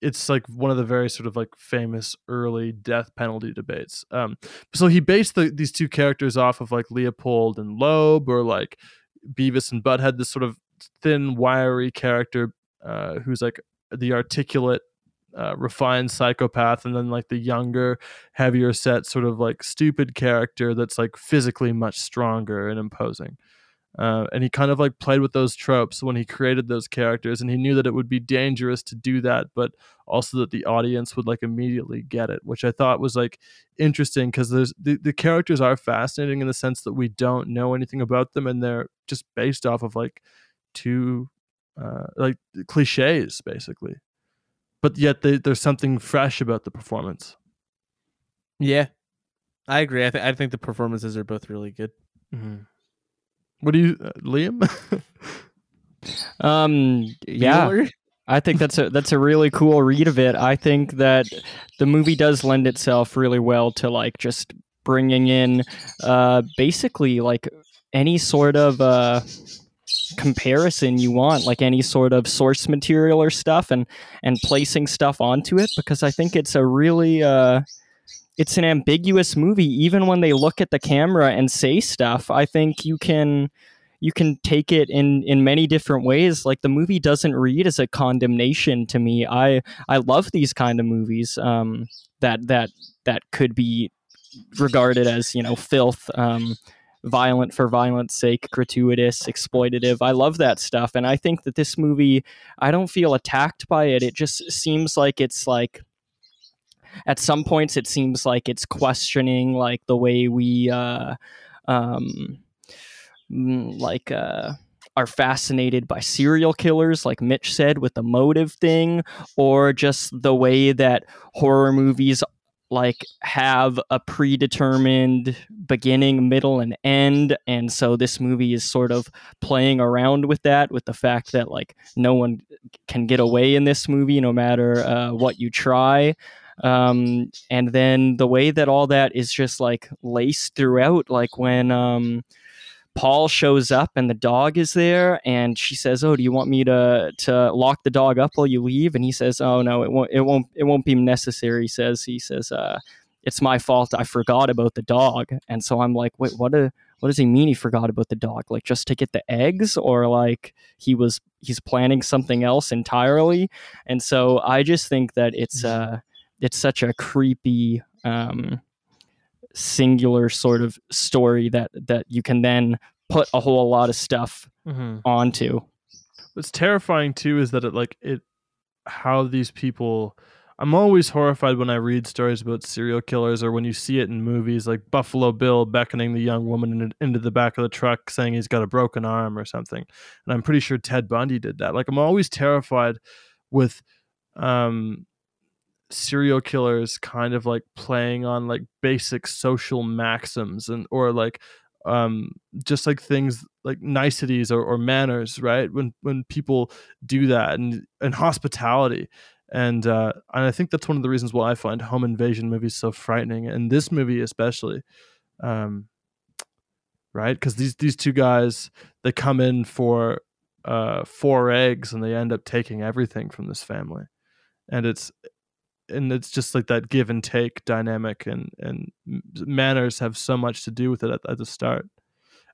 it's like one of the very sort of like famous early death penalty debates. Um, so he based the, these two characters off of like Leopold and Loeb, or like Beavis and Butthead. This sort of thin, wiry character uh, who's like the articulate. Uh, refined psychopath and then like the younger heavier set sort of like stupid character that's like physically much stronger and imposing uh, and he kind of like played with those tropes when he created those characters and he knew that it would be dangerous to do that but also that the audience would like immediately get it which i thought was like interesting because there's the, the characters are fascinating in the sense that we don't know anything about them and they're just based off of like two uh, like cliches basically. But yet they, there's something fresh about the performance. Yeah, I agree. I, th- I think the performances are both really good. what do you uh, liam? Um, yeah, I think that's a that's a really cool read of it. I think that the movie does lend itself really well to like just bringing in uh basically like any sort of uh comparison you want like any sort of source material or stuff and and placing stuff onto it because I think it's a really uh it's an ambiguous movie. Even when they look at the camera and say stuff I think you can you can take it in in many different ways. Like the movie doesn't read as a condemnation to me. I i love these kind of movies um that that that could be regarded as you know filth um violent for violence sake gratuitous exploitative. I love that stuff and i think that this movie i don't feel attacked by it. It just seems like it's like at some points it seems like it's questioning like the way we uh um mm, like uh are fascinated by serial killers like Mitch said with the motive thing or just the way that horror movies like have a predetermined beginning middle and end and so this movie is sort of playing around with that with the fact that like no one can get away in this movie no matter uh, what you try. Um, and then the way that all that is just like laced throughout like when um, Paul shows up and the dog is there and she says, "Oh, do you want me to to lock the dog up while you leave?" And he says, "Oh no, it won't it won't it won't be necessary." He says he says, uh, "It's my fault. I forgot about the dog." And so I'm like, "Wait, what a what does he mean he forgot about the dog? Like just to get the eggs or like he was he's planning something else entirely?" And so I just think that it's uh it's such a creepy um, singular sort of story that that you can then put a whole lot of stuff Mm-hmm. onto. What's terrifying too is that it like it how these people I'm always horrified when I read stories about serial killers or when you see it in movies like Buffalo Bill beckoning the young woman in, into the back of the truck saying he's got a broken arm or something. And I'm pretty sure Ted Bundy did that. Like I'm always terrified with um serial killers kind of like playing on like basic social maxims and or like um just like things like niceties or, or manners right? When when people do that and and hospitality. And uh and i think that's one of the reasons why i find home invasion movies so frightening and this movie especially um right? Because these these two guys they come in for uh four eggs and they end up taking everything from this family. And it's and it's just like that give and take dynamic and and manners have so much to do with it at, at the start.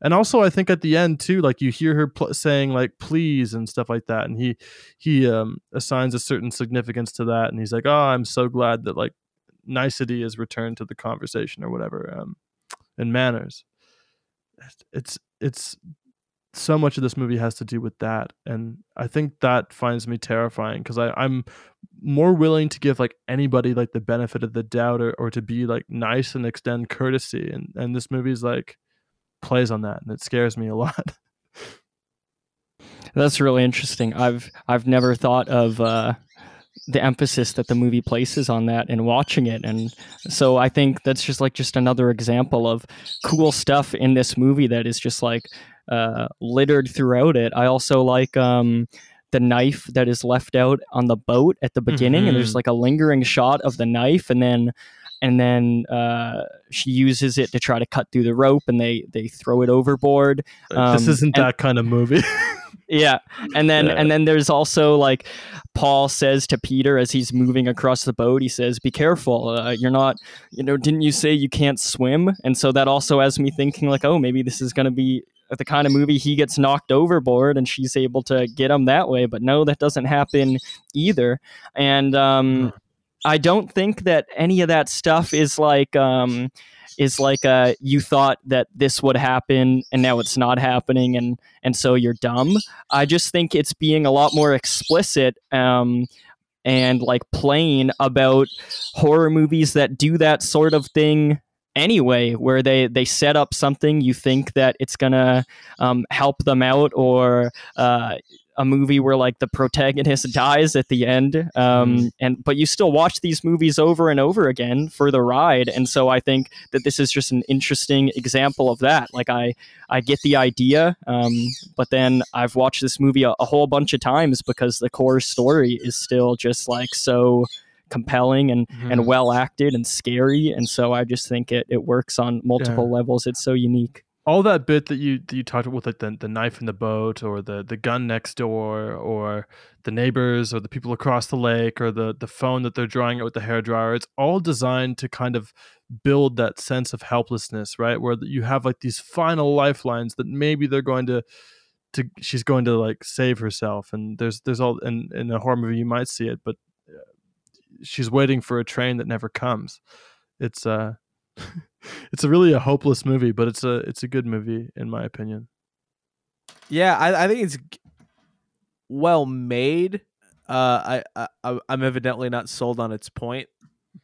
And also i think at the end too like you hear her pl- saying like please and stuff like that and he he um assigns a certain significance to that and he's like oh i'm so glad that like nicety is returned to the conversation or whatever um and manners. It's it's so much of this movie has to do with that and i think that finds me terrifying because i'm more willing to give like anybody like the benefit of the doubt or, or to be like nice and extend courtesy and and this movie's like plays on that and it scares me a lot That's really interesting. I've I've never thought of uh, the emphasis that the movie places on that in watching it, and so I think that's just like just another example of cool stuff in this movie that is just like uh, littered throughout it. I also like um, the knife that is left out on the boat at the beginning, and there's like a lingering shot of the knife, and then and then uh, she uses it to try to cut through the rope, and they they throw it overboard. this Um, isn't and- that kind of movie yeah and then Yeah. and then there's also like paul says to peter as he's moving across the boat he says be careful uh, you're not you know didn't you say you can't swim and so that also has me thinking like oh maybe this is going to be the kind of movie he gets knocked overboard and she's able to get him that way but no that doesn't happen either. And um i don't think that any of that stuff is like um is like uh you thought that this would happen and now it's not happening and and so you're dumb. I just think it's being a lot more explicit um, and like plain about horror movies that do that sort of thing anyway, where they they set up something you think that it's gonna um, help them out, or uh, a movie where like the protagonist dies at the end, um, and but you still watch these movies over and over again for the ride, and so I think that this is just an interesting example of that. Like I I get the idea, um, but then I've watched this movie a, a whole bunch of times because the core story is still just like so compelling and, and mm-hmm. well acted and scary. And so I just think it, it works on multiple levels. It's so unique. all that bit that you that you talked about with like the, the knife in the boat or the the gun next door or the neighbors or the people across the lake or the the phone that they're drawing out with the hair dryer it's all designed to kind of build that sense of helplessness right where you have like these final lifelines that maybe they're going to to she's going to like save herself and there's there's all in in a horror movie you might see it but she's waiting for a train that never comes it's uh it's a really a hopeless movie, but it's a it's a good movie in my opinion. Yeah, I, I think it's well made. Uh, I, I I'm evidently not sold on its point,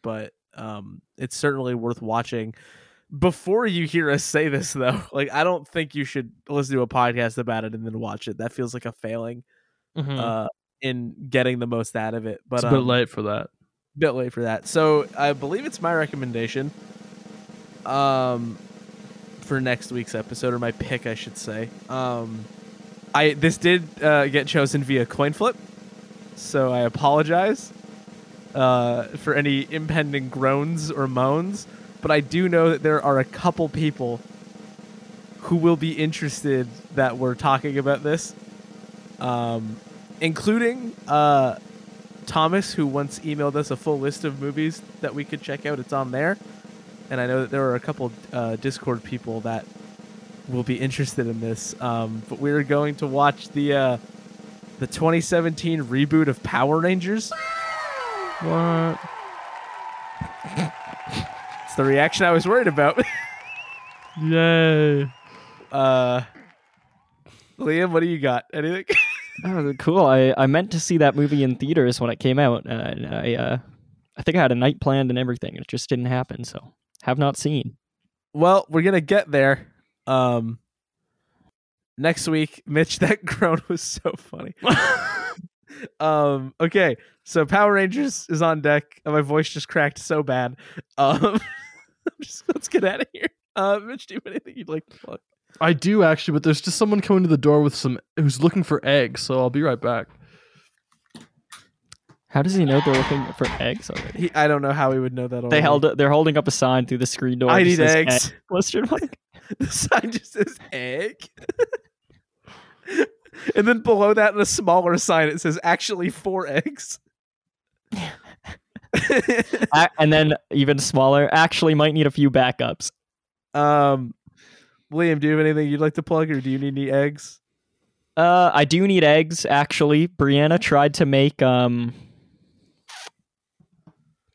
but um, it's certainly worth watching. Before you hear us say this, though, like I don't think you should listen to a podcast about it and then watch it. That feels like a failing uh, in getting the most out of it. But it's a bit um, late for that. Bit late for that. So I believe it's my recommendation. Um, for next week's episode, or my pick, I should say. Um, I this did uh, get chosen via coin flip, so I apologize uh, for any impending groans or moans. But I do know that there are a couple people who will be interested that we're talking about this, um, including uh, Thomas, who once emailed us a full list of movies that we could check out. It's on there. And I know that there are a couple uh, Discord people that will be interested in this. Um, but we're going to watch the uh, the 2017 reboot of Power Rangers. What? It's the reaction I was worried about. Yay! uh, Liam, what do you got? Anything? Oh, cool. I, I meant to see that movie in theaters when it came out. Uh, and I uh, I think I had a night planned and everything. It just didn't happen. So have not seen. well, we're gonna get there. Um, next week, Mitch, that groan was so funny. um, okay, so Power Rangers is on deck. and My voice just cracked so bad. Um, just, let's get out of here. Uh, Mitch, do you have anything you'd like to plug? I do actually, but there's just someone coming to the door with some who's looking for eggs, so I'll be right back. How does he know they're looking for eggs already? He, I don't know how he would know that. They already. held. They're holding up a sign through the screen door. I need says eggs. egg Question mark. the sign just says egg. and then below that in a smaller sign it says actually four eggs. And then even smaller. Actually, might need a few backups. um Liam, do you have anything you'd like to plug or do you need any eggs? Uh, I do need eggs. Actually, Brianna tried to make um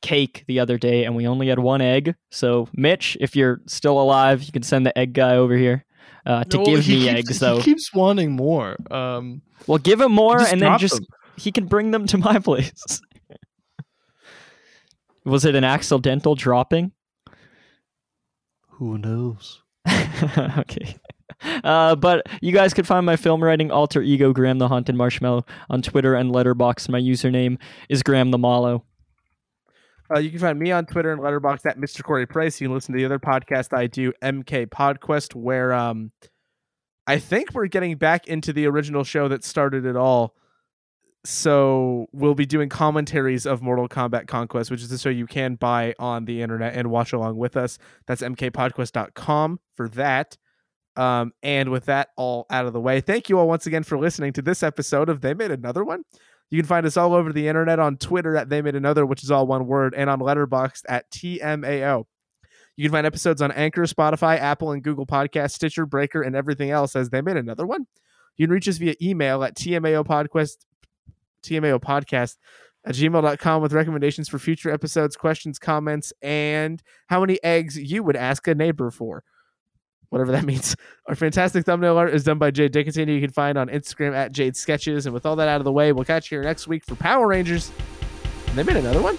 cake the other day, and we only had one egg. So, Mitch, if you're still alive, you can send the egg guy over here uh, to No, give me keeps- eggs. Though, he keeps wanting more. Um, well, give him more, and then just them. he can bring them to my place. Was it an accidental dropping? who knows? okay. Uh, but you guys could find my film writing alter ego Graham the Haunted Marshmallow on Twitter and Letterboxd. My username is Graham the Mallow. Uh, you can find me on Twitter and Letterboxd at Mr. Corey Price. You can listen to the other podcast I do, MK Podquest, where um, I think we're getting back into the original show that started it all. So we'll be doing commentaries of Mortal Kombat Conquest, which is a show you can buy on the internet and watch along with us. That's mkpodquest.com for that. Um, and with that all out of the way, thank you all once again for listening to this episode of They Made Another One. You can find us all over the internet on Twitter at They Made Another, which is all one word, and on Letterboxd at TMAO. You can find episodes on Anchor, Spotify, Apple, and Google Podcasts, Stitcher, Breaker, and everything else as They Made Another One. You can reach us via email at TMAO Podcast, TMAO Podcast at gmail.com with recommendations for future episodes, questions, comments, and how many eggs you would ask a neighbor for. Whatever that means. Our fantastic thumbnail art is done by Jade Dickinson. You can find on Instagram at Jade Sketches. And with all that out of the way, we'll catch you here next week for Power Rangers. And they made another one.